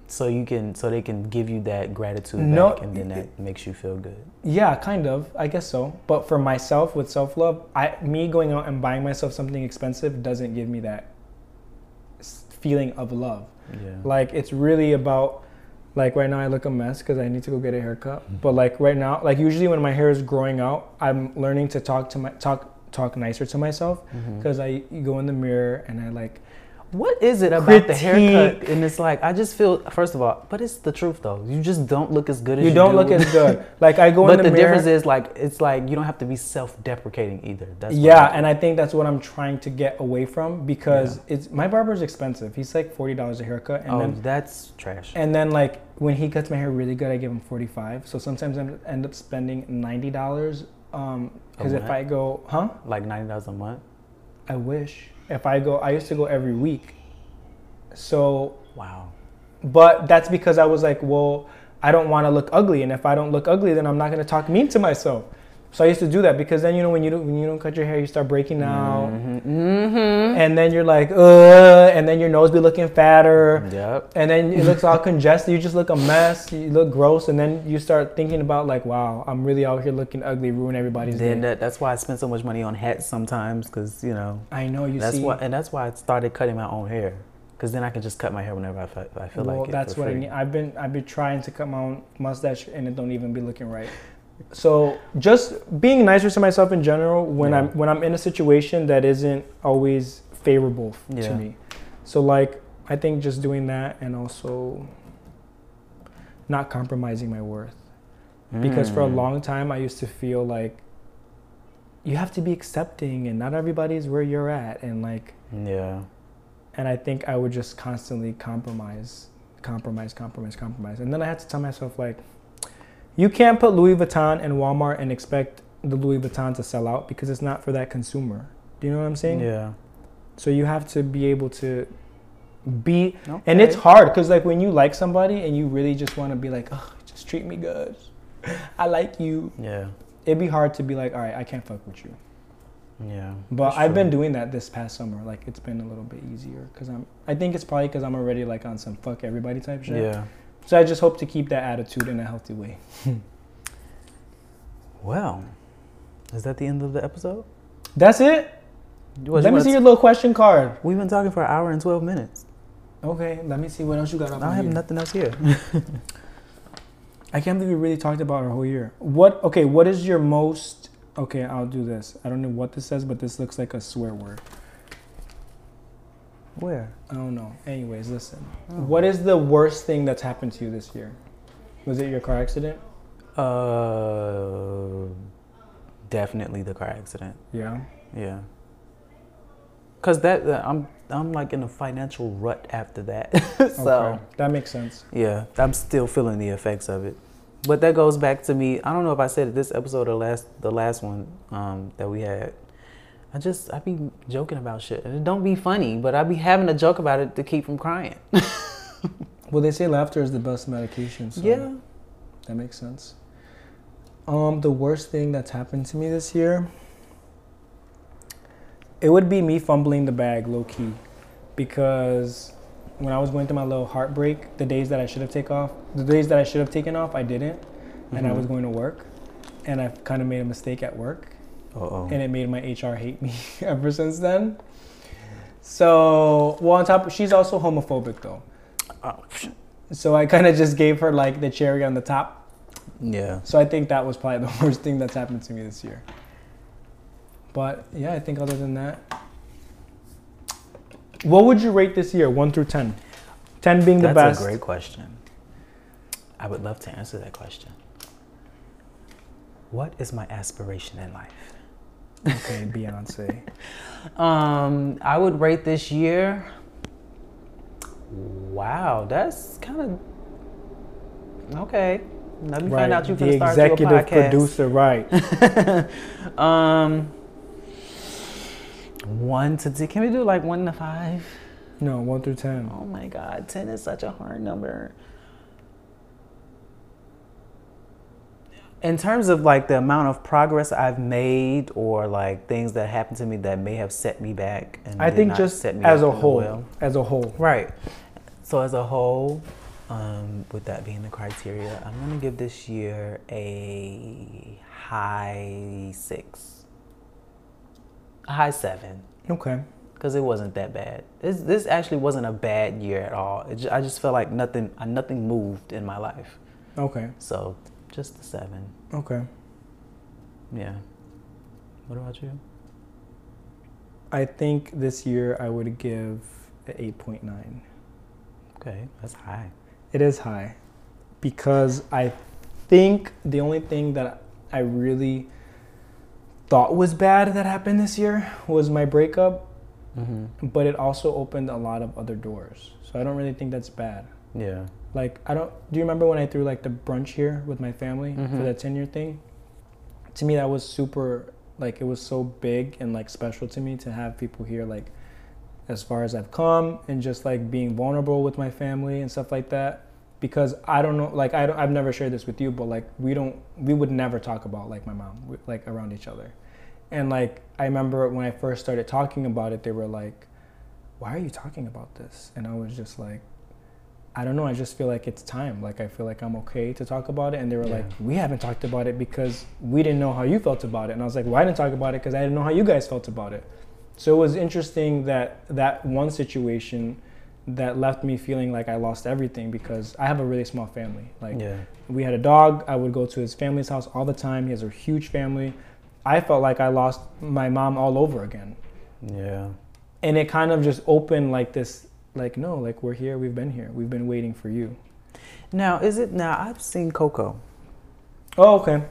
So you can, so they can give you that gratitude No, back, and then that makes you feel good. Yeah, kind of. I guess so. But for myself with self love, I me going out and buying myself something expensive doesn't give me that feeling of love. Yeah. Like it's really about like right now I look a mess because I need to go get a haircut. But like right now, like usually when my hair is growing out, I'm learning to talk to my talk talk nicer to myself Mm-hmm. because I go in the mirror and I like What is it about the haircut? And it's like I just feel first of all, but it's the truth though. You just don't look as good as you you, don't do. look as good. Like I go But in the, the, mirror. difference is like it's like you don't have to be self-deprecating either. That's yeah, and I think that's what I'm trying to get away from because it's my barber's expensive. He's like forty dollars a haircut, and oh, then that's trash. and then like when he cuts my hair really good, I give him forty five. So sometimes I end up spending ninety dollars. Um, because if? I go, huh? like ninety dollars a month. I wish if I go. I used to go every week. So, Wow. but that's because I was like, well, I don't want to look ugly, and if I don't look ugly, then I'm not gonna talk mean to myself. So I used to do that because then you know when you don't when you don't cut your hair, you start breaking out, Mm-hmm. and then you're like, ugh, and then your nose be looking fatter. Yep. And then it looks all congested. You just look a mess. You look gross, and then you start thinking about like, wow, I'm really out here looking ugly, ruin everybody's Then day. that, that's why I spend so much money on hats sometimes, because you know I know you that's see. why, and that's why I started cutting my own hair, because then I can just cut my hair whenever I, fe- I feel well, like it. that's for what I need. I've been I've been trying to cut my own mustache, and it don't even be looking right. So just being nicer to myself in general when Yeah. I'm when I'm in a situation that isn't always favorable Yeah. to me. So like I think just doing that and also not compromising my worth. because for a Mm. long time I used to feel like you have to be accepting and not everybody's where you're at and like Yeah. and I think I would just constantly compromise compromise compromise compromise and then I had to tell myself like you can't put Louis Vuitton in Walmart and expect the Louis Vuitton to sell out because it's not for that consumer. Do you know what I'm saying? Yeah. So you have to be able to be and it's hard because like when you like somebody and you really just want to be like, oh, just treat me good. I like you. Yeah. It'd be hard to be like, all right, I can't fuck with you. Yeah. But I've true. been doing that this past summer. Like it's been a little bit easier because I'm. I think it's probably because I'm already like on some fuck everybody type shit. Yeah. So I just hope to keep that attitude in a healthy way. Well, is that the end of the episode? That's it. What, let me see your little question card. We've been talking for an hour and twelve minutes. Okay, let me see what else you got. I up don't on have here. nothing else here. I can't believe we really talked about our whole year. What? Okay, what is your most? Okay, I'll do this. I don't know what this says, but this looks like a swear word. Where? I don't know. Anyways, listen. Oh. What is the worst thing that's happened to you this year? Was it your car accident? Uh, definitely the car accident. Yeah. Yeah. Cause that uh, I'm I'm like in a financial rut after that. so okay. that makes sense. yeah, I'm still feeling the effects of it. But that goes back to me. I don't know if I said it this episode or last the last one um, that we had. I just I be joking about shit and it don't be funny, but I be having a joke about it to keep from crying. Well, they say laughter is the best medication. So yeah. that makes sense. Um, the worst thing that's happened to me this year, it would be me fumbling the bag low key, because when I was going through my little heartbreak, the days that I should have taken off, the days that I should have taken off, I didn't, and I was going to work, and I kind of made a mistake at work, Uh oh. and it made my HR hate me ever since then. So, well, on top, she's also homophobic though. Oh, So I kind of just gave her like the cherry on the top. yeah. So I think that was probably the worst thing that's happened to me this year. But yeah, I think other than that, what would you rate this year, one through ten? Ten being the That's best. That's a great question. I would love to answer that question. What is my aspiration in life? Okay, Beyonce. Um, I would rate this year. Wow, that's kind of Okay. Let me Right. find out you the can start your executive producer, right? um, one to ten. Can we do like one to five? No, one through ten. Oh my God, ten is such a hard number. In terms of like the amount of progress I've made, or like things that happened to me that may have set me back, and I think just set me as a whole, well. as a whole. Right. So as a whole, um, with that being the criteria, I'm gonna give this year a high six, a high seven, Okay. because it wasn't that bad. This this actually wasn't a bad year at all. It I just felt like nothing nothing moved in my life. Okay. So just a seven. Okay. Yeah. What about you? I think this year I would give an eight point nine. Okay, that's high. It is high because I think the only thing that I really thought was bad that happened this year was my breakup, Mm-hmm. but it also opened a lot of other doors. So I don't really think that's bad. Yeah. Like I don't do you remember when I threw like the brunch here with my family for Mhm. the 10 year thing? To me that was super like it was so big and like special to me to have people here like as far as I've come and just like being vulnerable with my family and stuff like that because I don't know like I don't, I've never shared this with you but like we don't we would never talk about like my mom like around each other. And like I remember when I first started talking about it they were like why are you talking about this? And I was just like I don't know. I just feel like it's time. Like I feel like I'm okay to talk about it. And they were Yeah. like, we haven't talked about it because we didn't know how you felt about it. And I was like, well, I didn't talk about it because I didn't know how you guys felt about it. So it was interesting that that one situation that left me feeling like I lost everything because I have a really small family. Like Yeah. we had a dog. I would go to his family's house all the time. He has a huge family. I felt like I lost my mom all over again Yeah. and it kind of just opened like this like no like we're here we've been here we've been waiting for you Now, is it now? I've seen Coco. oh okay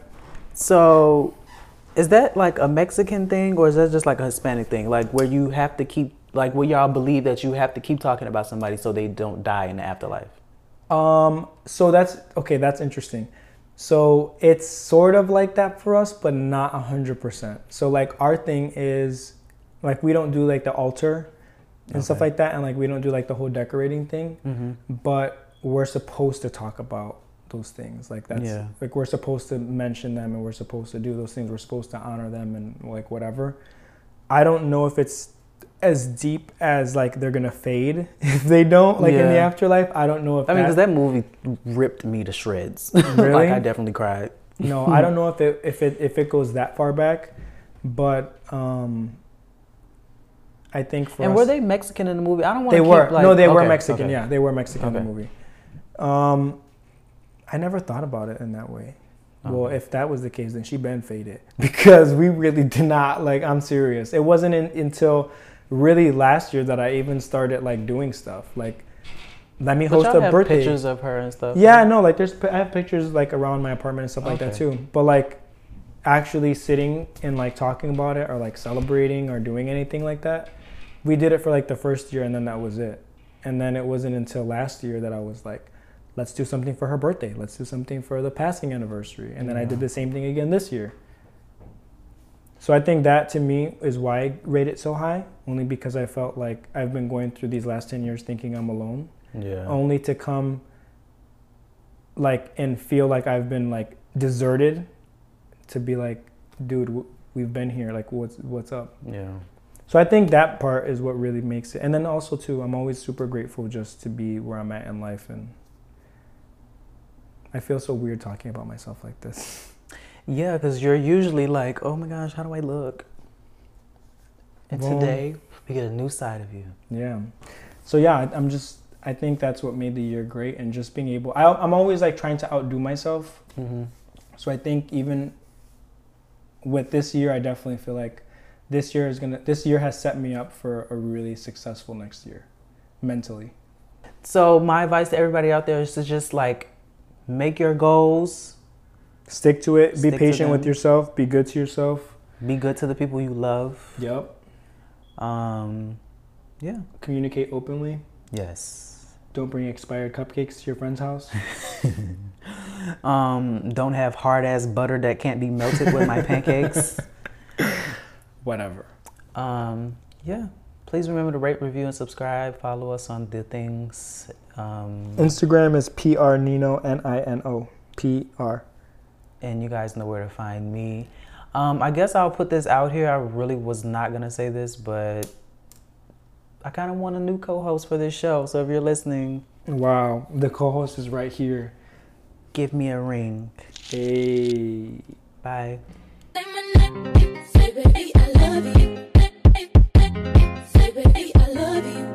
So, is that like a Mexican thing, or is that just like a Hispanic thing? Like where you have to keep, like where y'all believe that you have to keep talking about somebody so they don't die in the afterlife. um so that's okay that's interesting so it's sort of like that for us but not a hundred percent so like our thing is like we don't do like the altar and stuff like that and like we don't do like the whole decorating thing Mm-hmm. but we're supposed to talk about those things like that's Yeah. like we're supposed to mention them and we're supposed to do those things we're supposed to honor them and like whatever i don't know if it's as deep as like they're gonna fade if they don't like in the afterlife i don't know if I mean, because that, that movie ripped me to shreds. Really? like I definitely cried. no i don't know if it if it if it goes that far back but um i think for and us, were they Mexican in the movie? I don't want they to were. keep, like, no they were mexican. okay. yeah they were mexican in the movie. Um i never thought about it in that way. Well if that was the case then she been faded because we really did not like i'm serious. It wasn't in, until really last year that i even started like doing stuff. Like let me host a have birthday. pictures of her and stuff. yeah I know like there's i have pictures like around my apartment and stuff like that too. But like actually sitting and like talking about it or like celebrating or doing anything like that we did it for like the first year and then that was it. And then it wasn't until last year that i was like let's do something for her birthday. Let's do something for the passing anniversary. And then i did the same thing again this year. So i think that to me is why i rate it so high only because i felt like i've been going through these last 10 years thinking i'm alone. Yeah. only to come like and feel like I've been like deserted to be like dude we've been here. Like what's what's up? Yeah. So I think that part is what really makes it and then also too I'm always super grateful just to be where I'm at in life and I feel so weird talking about myself like this Yeah, because you're usually like, oh my gosh, how do I look? And Well- today, we get a new side of you. Yeah. So yeah, I'm just. I think that's what made the year great, and just being able. I, I'm always like trying to outdo myself. Mm-hmm. So I think even with this year, I definitely feel like this year is gonna. This year has set me up for a really successful next year, mentally. So, my advice to everybody out there is to just like make your goals, Stick to it. Stick be patient with yourself. Be good to yourself. be good to the people you love. Yep. Um, yeah. Communicate openly. Yes. Don't bring expired cupcakes to your friend's house. Um, don't have hard ass butter that can't be melted with my pancakes. Whatever. Um, yeah. Please remember to rate, review, and subscribe. Follow us on the things. Um, Instagram is PR Nino N I N O P R. and you guys know where to find me. Um, I guess I'll put this out here. I really was not gonna say this, but I kind of want a new co-host for this show. So if you're listening, Wow, the co-host is right here. give me a ring. Hey. Bye baby, I love you. Say, baby, I love you.